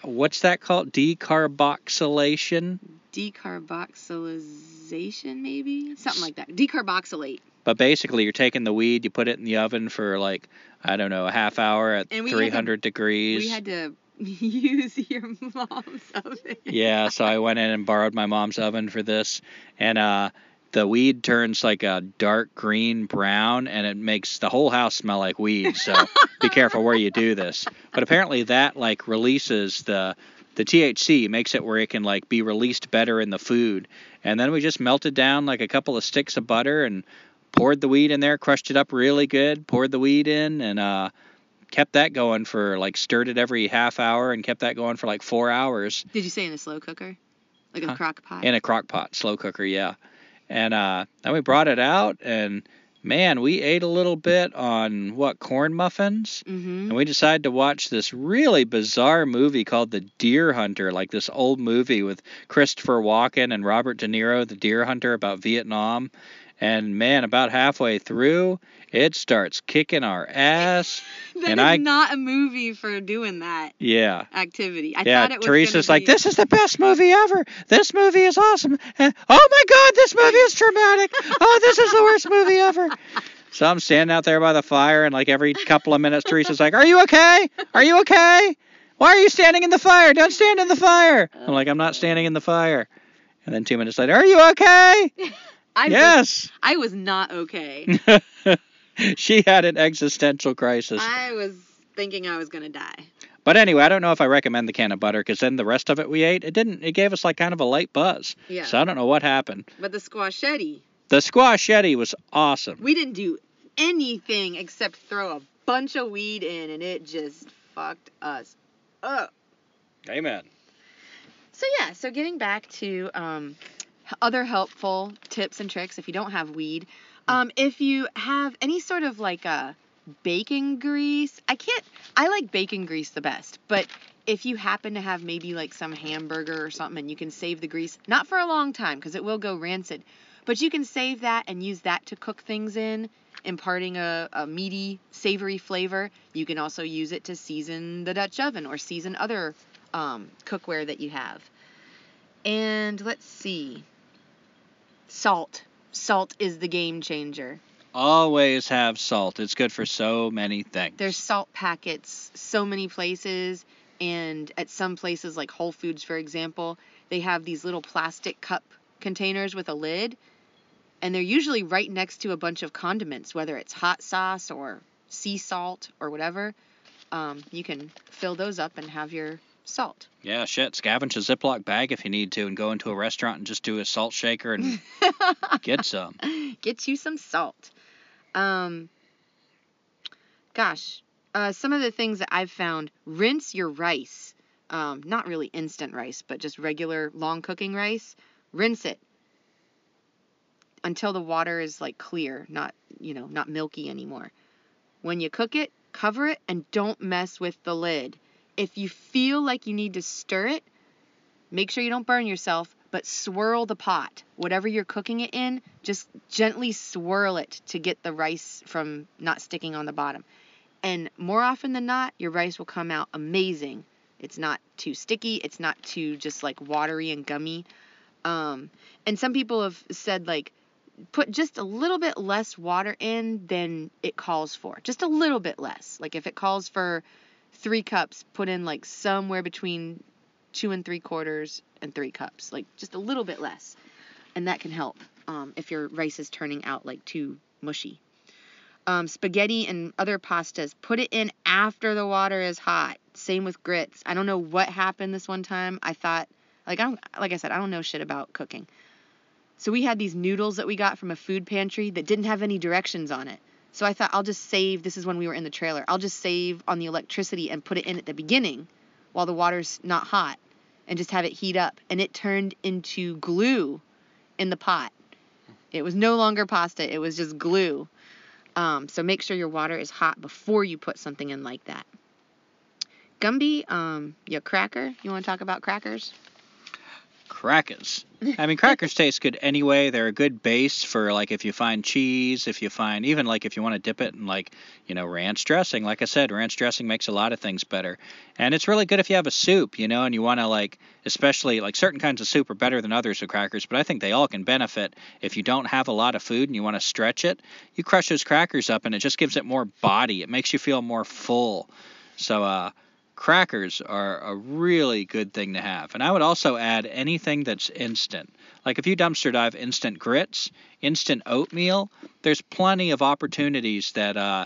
S1: what's that called? Decarboxylation.
S2: Decarboxylation, maybe something like that. Decarboxylate.
S1: But basically, you're taking the weed, you put it in the oven for like I don't know a half hour at
S2: And we had to-
S1: 300 degrees.
S2: We had to use your mom's oven.
S1: yeah, so I went in and borrowed my mom's oven for this, and uh, the weed turns like a dark green brown, and it makes the whole house smell like weed. So be careful where you do this. But apparently that like releases the the THC, makes it where it can like be released better in the food. And then we just melted down like a couple of sticks of butter and poured the weed in there, crushed it up really good, poured the weed in, and uh, kept that going for like stirred it every half hour and kept that going for like four hours
S2: Did you say in a slow cooker? Like a
S1: Huh?
S2: crock pot?
S1: in a crock pot, slow cooker, yeah. And uh, then we brought it out, and man, we ate a little bit on what corn muffins,
S2: mm-hmm.
S1: and we decided to watch this really bizarre movie called The Deer Hunter, like this old movie with Christopher Walken and Robert De Niro, The Deer Hunter about Vietnam. And man, about halfway through, it starts kicking our ass.
S2: That
S1: and
S2: is
S1: I-
S2: not a movie for doing that
S1: Yeah.
S2: activity. I
S1: yeah,
S2: thought it was
S1: Teresa's
S2: gonna
S1: like,
S2: be-
S1: this is the best movie ever. This movie is awesome. Eh, Oh my God, this movie is traumatic. Oh, this is the worst movie ever. So I'm standing out there by the fire, and like every couple of minutes, Teresa's like, Are you okay? Are you okay? Why are you standing in the fire? Don't stand in the fire. I'm like, I'm not standing in the fire. And then two minutes later, Are you okay?
S2: I Was,
S1: yes.
S2: I was not okay.
S1: she had an existential crisis.
S2: I was thinking I was gonna die.
S1: But anyway, I don't know if I recommend the canna butter because then the rest of it we ate, it didn't. It gave us like kind of a light buzz.
S2: Yeah.
S1: So I don't know what happened.
S2: But the squashetti,
S1: The squashetti was awesome.
S2: we didn't do anything except throw a bunch of weed in, and it just fucked us up.
S1: Amen.
S2: So yeah, so getting back to um, other helpful tips and tricks if you don't have weed, um, if you have any sort of like a bacon grease, I can't. I like bacon grease the best, but if you happen to have maybe like some hamburger or something, and you can save the grease, not for a long time because it will go rancid, but you can save that and use that to cook things in, imparting a, a meaty, savory flavor. You can also use it to season the Dutch oven or season other um, cookware that you have. And let's see. Salt. Salt is the game changer.
S1: Always have salt. It's good for so many things.
S2: There's salt packets so many places, and at some places like Whole Foods, for example, they have these little plastic cup containers with a lid, and they're usually right next to a bunch of condiments, whether it's hot sauce or sea salt or whatever. Um, you can fill those up and have your salt.
S1: yeah, shit. Scavenge a Ziploc bag if you need to, and go into a restaurant and just do a salt shaker and get some.
S2: Get you some salt. Um, gosh, uh, some of the things that I've found rinse your rice. Um, not really instant rice, but just regular long cooking rice. Rinse it until the water is like clear, not, you know, not milky anymore. When you cook it, cover it and don't mess with the lid. If you feel like you need to stir it, make sure you don't burn yourself, but swirl the pot. Whatever you're cooking it in, just gently swirl it to get the rice from not sticking on the bottom. And more often than not, your rice will come out amazing. It's not too sticky, it's not too just like watery and gummy. Um, and some people have said like put just a little bit less water in than it calls for. Just a little bit less. Like if it calls for three cups, put in like somewhere between two and three quarters and three cups. Like just a little bit less. And that can help um, if your rice is turning out like too mushy. Um, spaghetti and other pastas, put it in after the water is hot. Same with grits. I don't know what happened this one time. I thought, like I don't, like I said, I don't know shit about cooking. So we had these noodles that we got from a food pantry that didn't have any directions on it. So I thought I'll just save. This is when we were in the trailer. I'll just save on the electricity and put it in at the beginning while the water's not hot and just have it heat up. And it turned into glue in the pot. It was no longer pasta, it was just glue. Um, so make sure your water is hot before you put something in like that. Gumby, um, your cracker. You want to talk about crackers?
S1: Crackers. I mean, crackers taste good anyway. They're a good base for like if you find cheese, if you find even like if you want to dip it in like you know ranch dressing. Like I said, ranch dressing makes a lot of things better, and it's really good if you have a soup, you know, and you want to like especially like certain kinds of soup are better than others with crackers, but I think they all can benefit if you don't have a lot of food and you want to stretch it. You crush those crackers up, and it just gives it more body. It makes you feel more full. So uh crackers are a really good thing to have. And I would also add anything that's instant. Like if you dumpster dive instant grits, instant oatmeal, there's plenty of opportunities that uh,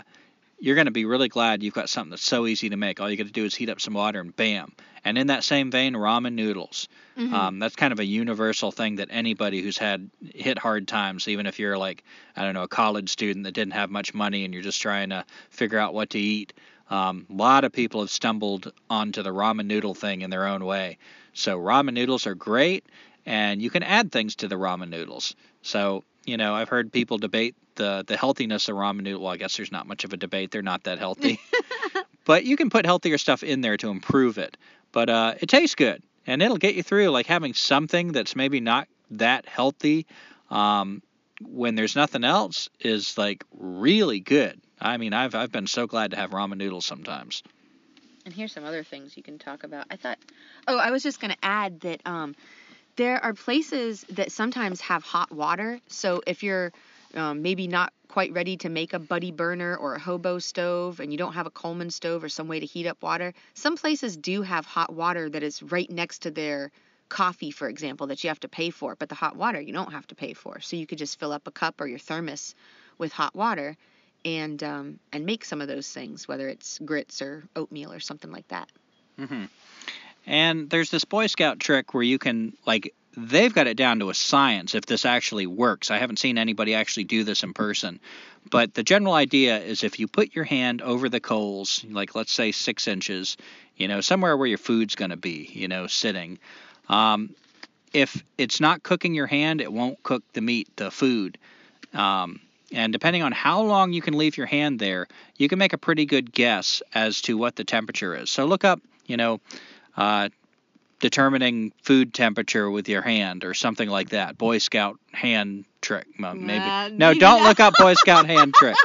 S1: you're going to be really glad you've got something that's so easy to make. All you got to do is heat up some water and bam. And in that same vein, ramen noodles. Mm-hmm. Um, that's kind of a universal thing that anybody who's had hit hard times, even if you're like, I don't know, a college student that didn't have much money and you're just trying to figure out what to eat, um, a lot of people have stumbled onto the ramen noodle thing in their own way. So ramen noodles are great, and you can add things to the ramen noodles. So you know, I've heard people debate the the healthiness of ramen noodle. Well, I guess there's not much of a debate; they're not that healthy. but you can put healthier stuff in there to improve it. But uh, it tastes good, and it'll get you through. Like having something that's maybe not that healthy. Um, when there's nothing else is like really good. I mean, I've I've been so glad to have ramen noodles sometimes.
S2: And here's some other things you can talk about. I thought, oh, I was just gonna add that um, there are places that sometimes have hot water. So if you're um, maybe not quite ready to make a buddy burner or a hobo stove and you don't have a Coleman stove or some way to heat up water, some places do have hot water that is right next to their coffee, for example, that you have to pay for. But the hot water you don't have to pay for. So you could just fill up a cup or your thermos with hot water and um, and make some of those things, whether it's grits or oatmeal or something like that.
S1: Mm-hmm. And there's this Boy Scout trick where you can like they've got it down to a science if this actually works. I haven't seen anybody actually do this in person, but the general idea is if you put your hand over the coals, like let's say six inches, you know, somewhere where your food's going to be, you know, sitting. Um, if it's not cooking your hand, it won't cook the meat, the food. Um, and depending on how long you can leave your hand there, you can make a pretty good guess as to what the temperature is. So look up, you know, uh, determining food temperature with your hand or something like that. Boy Scout hand trick, maybe. Uh, no, don't look up Boy Scout hand trick.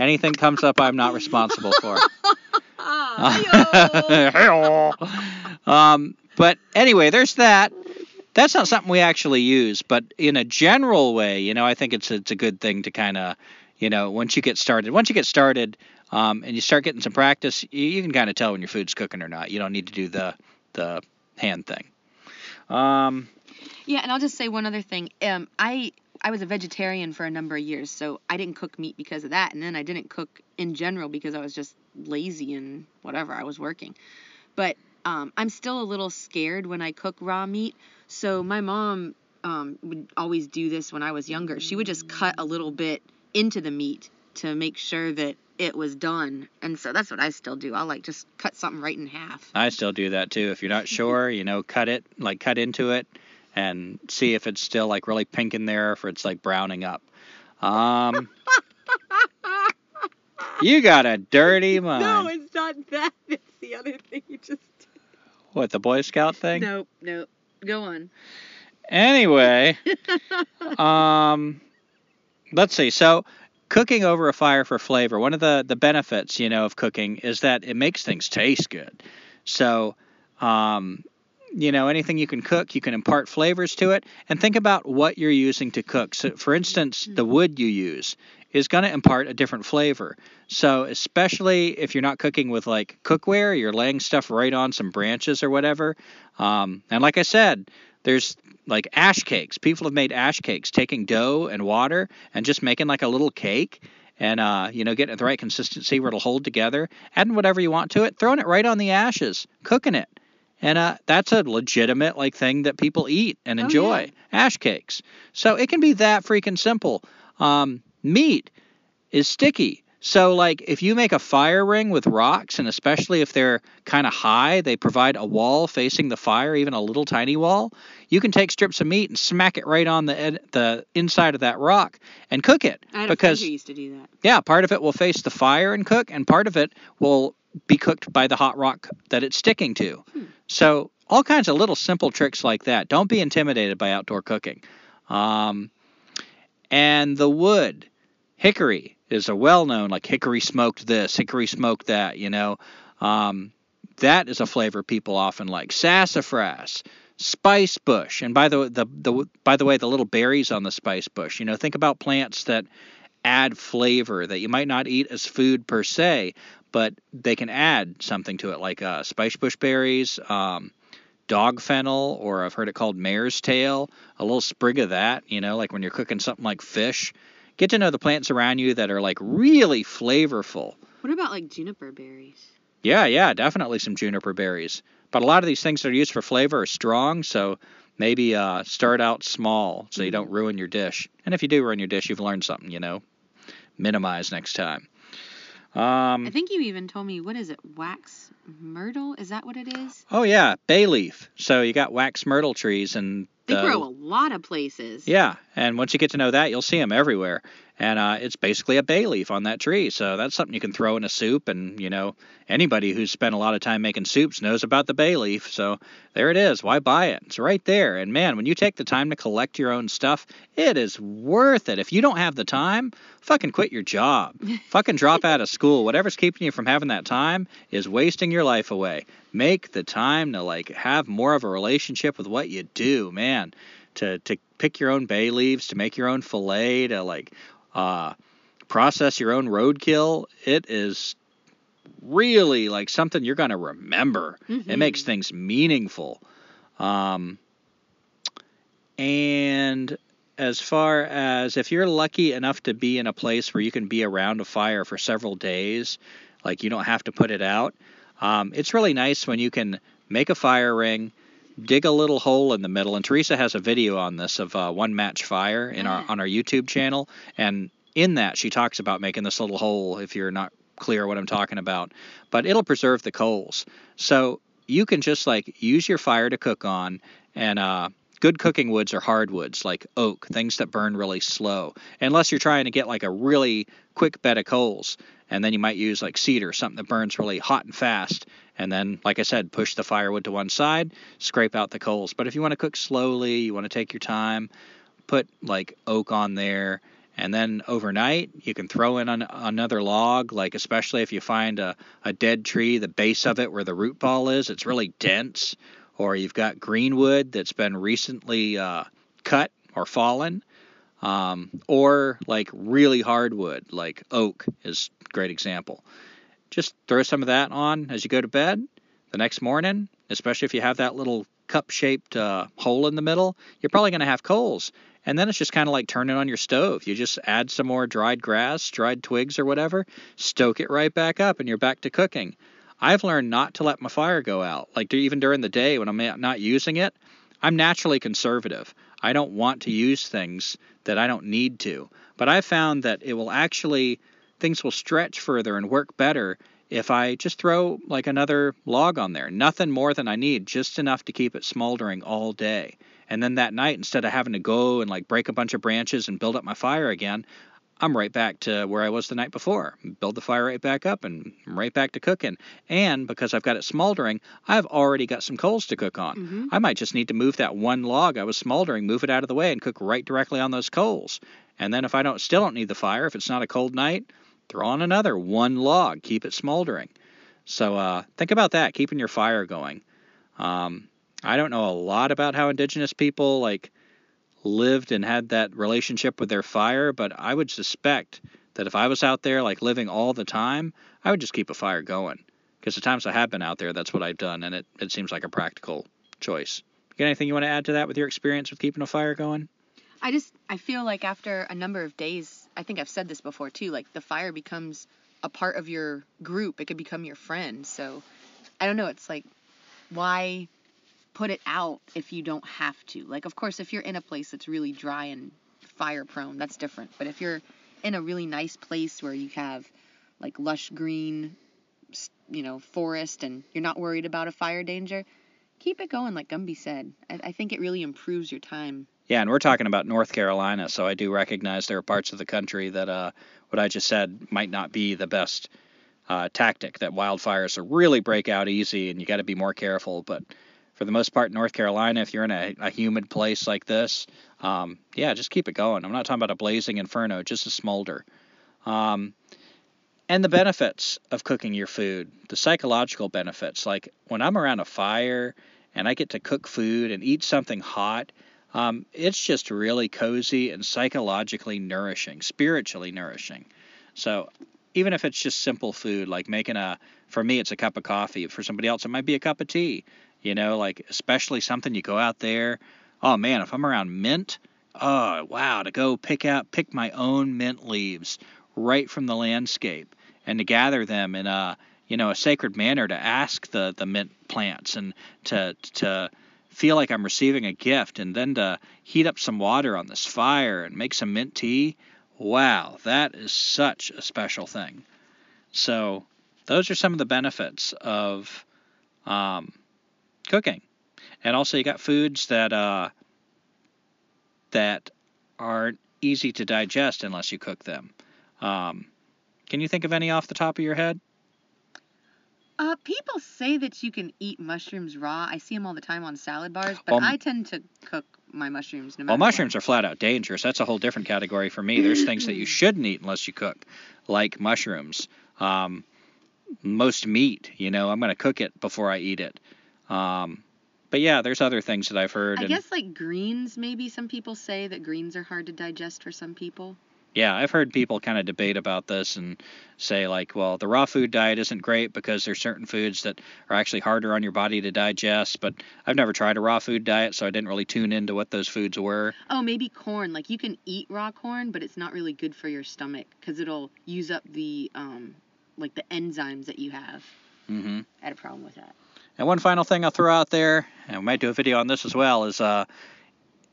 S1: Anything comes up, I'm not responsible for. um, but anyway, there's that that's not something we actually use, but in a general way, you know, I think it's it's a good thing to kind of, you know, once you get started, once you get started, um, and you start getting some practice, you, you can kind of tell when your food's cooking or not. You don't need to do the the hand thing. Um,
S2: yeah, and I'll just say one other thing. Um, I I was a vegetarian for a number of years, so I didn't cook meat because of that, and then I didn't cook in general because I was just lazy and whatever I was working. But um, I'm still a little scared when I cook raw meat. So my mom um, would always do this when I was younger. She would just cut a little bit into the meat to make sure that it was done. And so that's what I still do. I'll like just cut something right in half.
S1: I still do that too. If you're not sure, you know, cut it, like cut into it and see if it's still like really pink in there, or if it's like browning up. Um, you got a dirty mind.
S2: No, it's not that. It's the other thing you just
S1: what, the Boy Scout thing?
S2: Nope, nope. Go on.
S1: Anyway, um, let's see. So, cooking over a fire for flavor, one of the, the benefits, you know, of cooking is that it makes things taste good. So, um, you know, anything you can cook, you can impart flavors to it. And think about what you're using to cook. So, for instance, the mm-hmm. wood you use is going to impart a different flavor. So, especially if you're not cooking with like cookware, you're laying stuff right on some branches or whatever. Um, and like I said, there's like ash cakes. People have made ash cakes, taking dough and water and just making like a little cake. and uh, you know, getting it the right consistency where it'll hold together, adding whatever you want to it, throwing it right on the ashes, cooking it. And uh, that's a legitimate like thing that people eat and
S2: Oh,
S1: enjoy.
S2: yeah.
S1: Ash cakes. So it can be that freaking simple. Um, meat is sticky. So like if you make a fire ring with rocks and especially if they're kind of high, they provide a wall facing the fire, even a little tiny wall. You can take strips of meat and smack it right on the ed- the inside of that rock and cook it
S2: I had
S1: because
S2: a friend who used to do that.
S1: yeah, part of it will face the fire and cook, and part of it will be cooked by the hot rock that it's sticking to.
S2: Hmm.
S1: So, all kinds of little simple tricks like that. Don't be intimidated by outdoor cooking. Um, and the wood, hickory is a well known, like hickory smoked this, hickory smoked that, you know. Um, that is a flavor people often like. Sassafras, spice bush, and by the, the the by the way, the little berries on the spice bush. You know, think about plants that add flavor that you might not eat as food per se, but they can add something to it, like uh, spice bush berries, um, dog fennel, or I've heard it called mare's tail. A little sprig of that, you know, like when you're cooking something like fish. Get to know the plants around you that are like really flavorful.
S2: What about like juniper berries?
S1: Yeah, yeah, definitely some juniper berries. But a lot of these things that are used for flavor are strong, so maybe uh, start out small so you don't ruin your dish. And if you do ruin your dish, you've learned something, you know. Minimize next time. Um,
S2: I think you even told me what is it? Wax myrtle? Is that what it is?
S1: oh yeah, bay leaf. So you got wax myrtle trees and
S2: They
S1: the-
S2: grow a lot of places.
S1: Yeah, and once you get to know that, you'll see them everywhere. And uh, it's basically a bay leaf on that tree, so that's something you can throw in a soup. And you know, anybody who's spent a lot of time making soups knows about the bay leaf. So there it is. Why buy it? It's right there. And man, when you take the time to collect your own stuff, it is worth it. If you don't have the time, fucking quit your job. fucking drop out of school. Whatever's keeping you from having that time is wasting your life away. Make the time to like have more of a relationship with what you do, man to to pick your own bay leaves, to make your own filé, to like uh, process your own roadkill. It is really like something you're gonna remember. It
S2: Mhm.
S1: makes things meaningful. Um, and as far as if you're lucky enough to be in a place where you can be around a fire for several days, like you don't have to put it out, um, it's really nice when you can make a fire ring, dig a little hole in the middle. And Teresa has a video on this of uh, one match fire in our
S2: Ah.
S1: on our YouTube channel, and in that she talks about making this little hole. If you're not clear what I'm talking about, but it'll preserve the coals. So you can just like use your fire to cook on, and uh, good cooking woods are hardwoods like oak, things that burn really slow. Unless you're trying to get like a really quick bed of coals, and then you might use like cedar, something that burns really hot and fast. And then, like I said, push the firewood to one side, scrape out the coals. But if you want to cook slowly, you want to take your time, put like oak on there, and then overnight you can throw in an, another log. Like especially if you find a, a dead tree, the base of it where the root ball is, it's really dense, or you've got greenwood that's been recently uh, cut or fallen, um, or like really hardwood, like oak is a great example. Just throw some of that on as you go to bed. The next morning, especially if you have that little cup-shaped uh, hole in the middle, you're probably going to have coals. And then it's just kind of like turning on your stove. You just add some more dried grass, dried twigs, or whatever, stoke it right back up, and you're back to cooking. I've learned not to let my fire go out. Like even during the day when I'm not using it, I'm naturally conservative. I don't want to use things that I don't need to. But I found that it will actually things will stretch further and work better if I just throw like another log on there. Nothing more than I need, just enough to keep it smoldering all day. And then that night, instead of having to go and like break a bunch of branches and build up my fire again, I'm right back to where I was the night before. Build the fire right back up and I'm right back to cooking. And because I've got it smoldering, I've already got some coals to cook on.
S2: Mhm.
S1: I might just need to move that one log I was smoldering, move it out of the way, and cook right directly on those coals. And then if I don't still don't need the fire, if it's not a cold night, throw on another one log, keep it smoldering. So uh, think about that, keeping your fire going. Um, I don't know a lot about how indigenous people like lived and had that relationship with their fire, but I would suspect that if I was out there like living all the time, I would just keep a fire going. Because the times I have been out there, that's what I've done, and it, it seems like a practical choice. You got anything you want to add to that with your experience with keeping a fire going?
S2: I just I feel like after a number of days I think I've said this before too. Like the fire becomes a part of your group. It could become your friend. So I don't know. It's like why put it out if you don't have to? Like of course if you're in a place that's really dry and fire prone, that's different. But if you're in a really nice place where you have like lush green, you know, forest and you're not worried about a fire danger, keep it going, like Gumby said. I, I think it really improves your time.
S1: Yeah, and we're talking about North Carolina, so I do recognize there are parts of the country that uh, what I just said might not be the best uh, tactic. That wildfires really break out easy, and you got to be more careful. But for the most part, North Carolina, if you're in a, a humid place like this, um, yeah, just keep it going. I'm not talking about a blazing inferno, just a smolder. Um, and the benefits of cooking your food, the psychological benefits. Like when I'm around a fire and I get to cook food and eat something hot, um, it's just really cozy and psychologically nourishing, spiritually nourishing. So even if it's just simple food, like making a, for me, it's a cup of coffee. For somebody else, it might be a cup of tea. You know, like especially something you go out there. Oh man, if I'm around mint, oh wow, to go pick out, pick my own mint leaves right from the landscape and to gather them in a you know a sacred manner to ask the the mint plants and to to feel like I'm receiving a gift and then to heat up some water on this fire and make some mint tea. Wow that is such a special thing. So those are some of the benefits of um, cooking. And also you got foods that uh, that aren't easy to digest unless you cook them. Um, can you think of any off the top of your head?
S2: Uh, people say that you can eat mushrooms raw. I see them all the time on salad bars, but I tend to cook my mushrooms. No
S1: well, mushrooms what. are flat out dangerous. That's a whole different category for me. There's things that you shouldn't eat unless you cook, like mushrooms. Um, most meat, you know, I'm going to cook it before I eat it. Um, but yeah, there's other things that I've heard.
S2: I and, guess like greens, maybe some people say that greens are hard to digest for some people
S1: yeah, I've heard people kind of debate about this and say like, well, the raw food diet isn't great because there's certain foods that are actually harder on your body to digest. But I've never tried a raw food diet, so I didn't really tune into what those foods were.
S2: Oh, maybe corn. Like you can eat raw corn, but it's not really good for your stomach because it'll use up the um, like the enzymes that you have.
S1: Mm-hmm.
S2: I had a problem with that.
S1: And one final thing I'll throw out there, and we might do a video on this as well, is uh,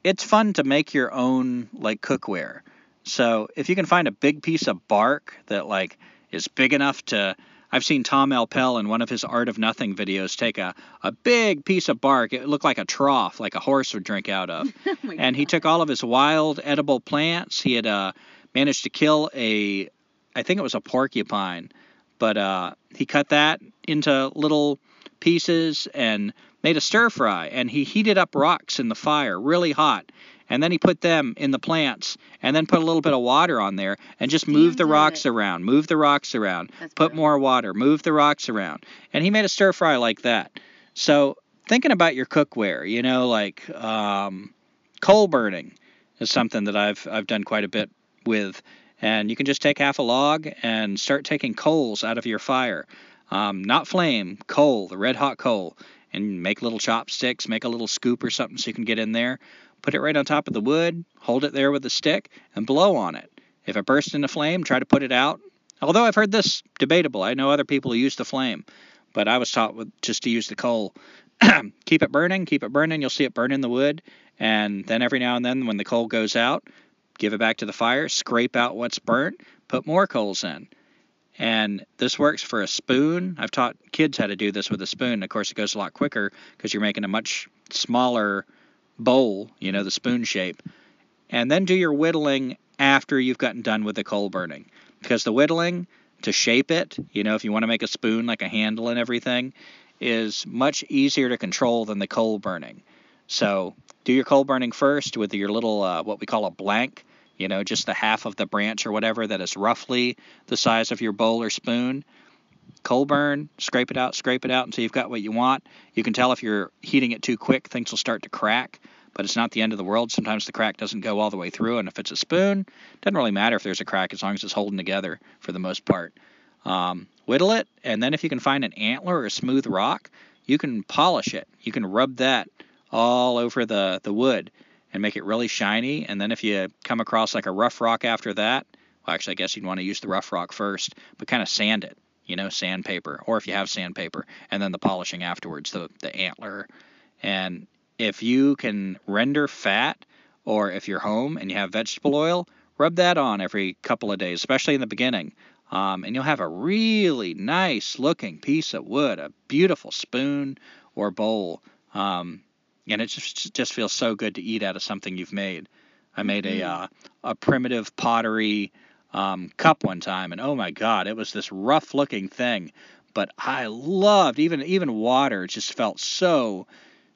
S1: it's fun to make your own like cookware. So if you can find a big piece of bark that like is big enough to I've seen Tom Elpel in one of his Art of Nothing videos take a, a big piece of bark. It looked like a trough, like a horse would drink out of. oh and he took all of his wild edible plants. He had uh, managed to kill a, I think it was a porcupine, but uh, he cut that into little pieces and made a stir fry. And he heated up rocks in the fire really hot and then he put them in the plants and then put a little bit of water on there and just move the rocks it. around move the rocks around That's put more water move the rocks around. And he made a stir fry like that. So thinking about your cookware you know like um, coal burning is something that i've i've done quite a bit with. And you can just take half a log and start taking coals out of your fire. Um, not flame coal the red hot coal and make little chopsticks make a little scoop or something so you can get in there Put it right on top of the wood, hold it there with a stick, and blow on it. If it bursts into flame, try to put it out. Although I've heard this debatable, I know other people who use the flame, but I was taught with, just to use the coal. keep it burning, keep it burning. You'll see it burn in the wood, and then every now and then, when the coal goes out, give it back to the fire, scrape out what's burnt, put more coals in. And this works for a spoon. I've taught kids how to do this with a spoon. Of course, it goes a lot quicker because you're making a much smaller bowl, you know, the spoon shape, and then do your whittling after you've gotten done with the coal burning. Because the whittling, to shape it, you know, if you want to make a spoon like a handle and everything, is much easier to control than the coal burning. So do your coal burning first with your little, uh, what we call a blank, you know, just the half of the branch or whatever that is roughly the size of your bowl or spoon. Coal burn, scrape it out, scrape it out until you've got what you want. You can tell if you're heating it too quick, things will start to crack but it's not the end of the world. Sometimes the crack doesn't go all the way through, and if it's a spoon, it doesn't really matter if there's a crack as long as it's holding together for the most part. Um, whittle it, and then if you can find an antler or a smooth rock, you can polish it. You can rub that all over the, the wood and make it really shiny. And then if you come across like a rough rock after that, Well, actually, I guess you'd want to use the rough rock first, but kind of sand it. You know, sandpaper, or if you have sandpaper, and then the polishing afterwards, the the antler. And if you can render fat, or if you're home and you have vegetable oil, rub that on every couple of days, especially in the beginning. Um, and you'll have a really nice looking piece of wood, a beautiful spoon or bowl. Um, and it just just feels so good to eat out of something you've made. I made a uh, a primitive pottery um, cup one time, and oh my god, it was this rough looking thing, but I loved even even water It just felt so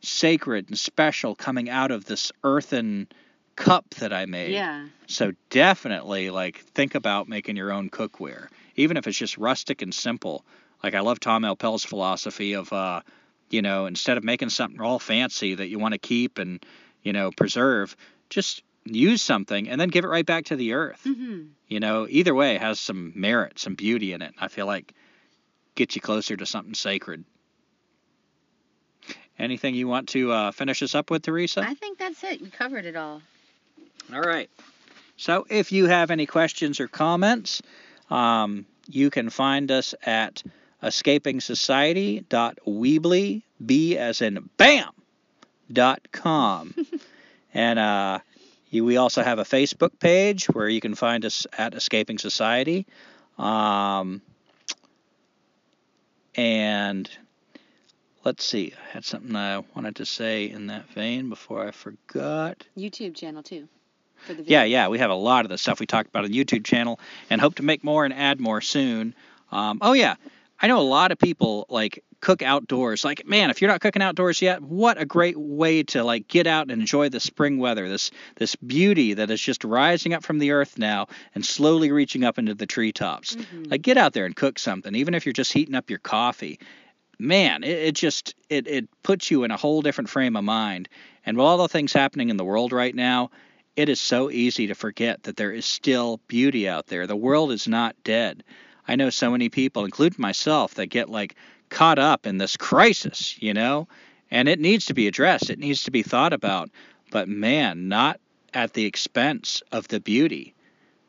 S1: sacred and special coming out of this earthen cup that I made.
S2: Yeah.
S1: So definitely like think about making your own cookware, even if it's just rustic and simple. Like I love Tom Elpel's philosophy of uh, you know, instead of making something all fancy that you want to keep and you know preserve, just use something and then give it right back to the earth.
S2: Mm-hmm.
S1: You know, either way has some merit, some beauty in it. I feel like gets you closer to something sacred. Anything you want to uh, finish us up with, Teresa?
S2: I think that's it. We covered it all.
S1: All right. So if you have any questions or comments, um, you can find us at escapingsociety.weebly, B as in bam, dot com. and uh, we also have a Facebook page where you can find us at Escaping Society. Um, and let's see, I had something I wanted to say in that vein before I forgot.
S2: YouTube channel too. For the
S1: Yeah, yeah, we have a lot of the stuff we talked about on the YouTube channel, and hope to make more and add more soon. Um, oh yeah, I know a lot of people like cook outdoors. Like, man, if you're not cooking outdoors yet, what a great way to like get out and enjoy the spring weather. This this beauty that is just rising up from the earth now and slowly reaching up into the treetops.
S2: Mhm.
S1: Like, get out there and cook something, even if you're just heating up your coffee. Man, it, it just it it puts you in a whole different frame of mind. And with all the things happening in the world right now, it is so easy to forget that there is still beauty out there. The world is not dead. I know so many people, including myself, that get like caught up in this crisis, you know, and it needs to be addressed. It needs to be thought about. But man, not at the expense of the beauty.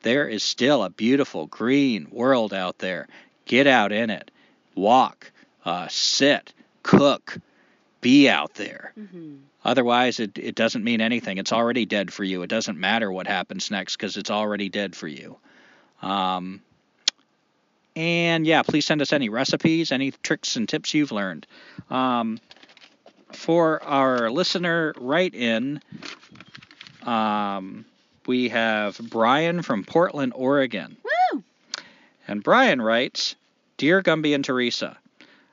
S1: There is still a beautiful green world out there. Get out in it. Walk, uh, sit, cook, be out there.
S2: Mhm.
S1: Otherwise, it, it doesn't mean anything. It's already dead for you. It doesn't matter what happens next because it's already dead for you. Um, and yeah, please send us any recipes, any tricks and tips you've learned. Um, for our listener write in, um, we have Brian from Portland, Oregon.
S2: Woo!
S1: And Brian writes Dear Gumby and Teresa,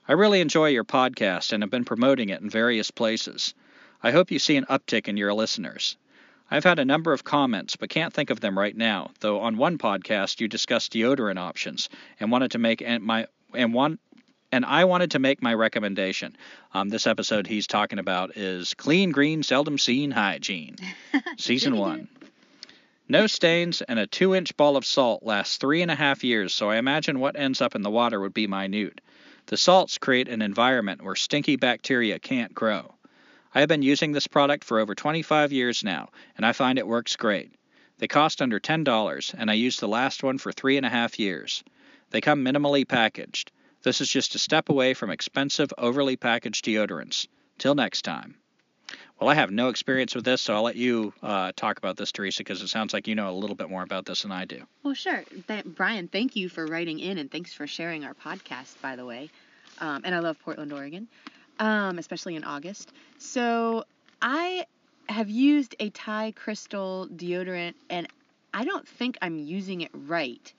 S1: I really enjoy your podcast and have been promoting it in various places. I hope you see an uptick in your listeners. I've had a number of comments, but can't think of them right now, though on one podcast you discussed deodorant options and wanted to make and my and one and I wanted to make my recommendation. Um, this episode he's talking about is Clean Green Seldom Seen Hygiene, Season 1. No stains and a two inch ball of salt lasts three and a half years, so I imagine what ends up in the water would be minute. The salts create an environment where stinky bacteria can't grow. I have been using this product for over 25 years now, and I find it works great. They cost under $10, and I used the last one for three and a half years. They come minimally packaged. This is just a step away from expensive, overly packaged deodorants. Till next time. Well, I have no experience with this, so I'll let you uh, talk about this, Teresa, because it sounds like you know a little bit more about this than I do.
S2: Well, sure. Th- Brian, thank you for writing in and thanks for sharing our podcast, by the way. Um, and I love Portland, Oregon, um, especially in August. So I have used a Thai crystal deodorant and I don't think I'm using it right.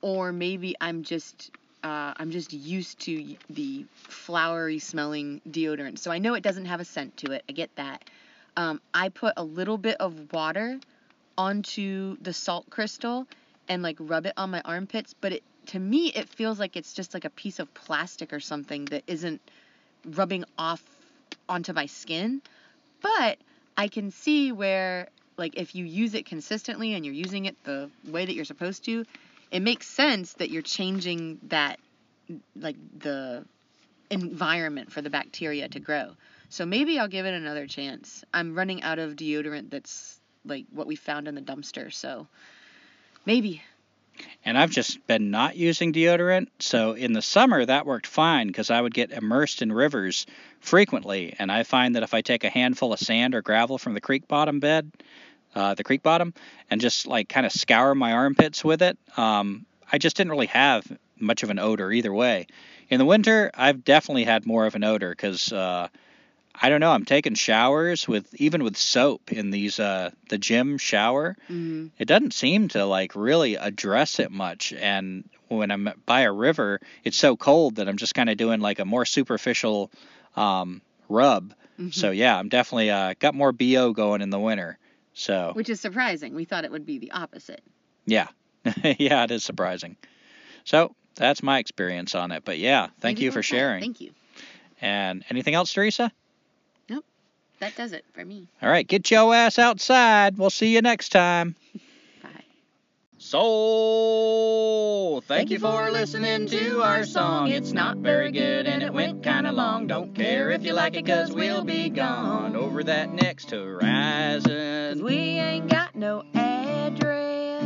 S2: Or maybe I'm just. Uh, I'm just used to the flowery smelling deodorant. So I know it doesn't have a scent to it. I get that. Um, I put a little bit of water onto the salt crystal and like rub it on my armpits, but it to me it feels like it's just like a piece of plastic or something that isn't rubbing off onto my skin. But I can see where like if you use it consistently and you're using it the way that you're supposed to, it makes sense that you're changing that like the environment for the bacteria to grow. So maybe I'll give it another chance. I'm running out of deodorant that's like what we found in the dumpster, so maybe
S1: And I've just been not using deodorant. So in the summer, that worked fine because I would get immersed in rivers frequently. And I find that if I take a handful of sand or gravel from the creek bottom bed, uh, the creek bottom, and just like kind of scour my armpits with it, um, I just didn't really have much of an odor either way. In the winter, I've definitely had more of an odor because uh, I don't know. I'm taking showers with even with soap in these uh, the gym shower.
S2: Mm-hmm.
S1: It doesn't seem to like really address it much. And when I'm by a river, it's so cold that I'm just kind of doing like a more superficial um, rub.
S2: Mm-hmm.
S1: So yeah, I'm definitely uh, got more bo going in the winter. So
S2: Which is surprising. We thought it would be the opposite.
S1: yeah, yeah, it is surprising. So that's my experience on it. But yeah, thank
S2: Maybe
S1: you for sharing.
S2: Thank you.
S1: And anything else, Teresa?
S2: that does it for me.
S1: All right, get your ass outside. We'll see you next time. So, thank you for listening to our song. It's not very good and it went kinda long. Don't care if you like it, cause we'll be gone over that next horizon.
S2: We ain't got no address.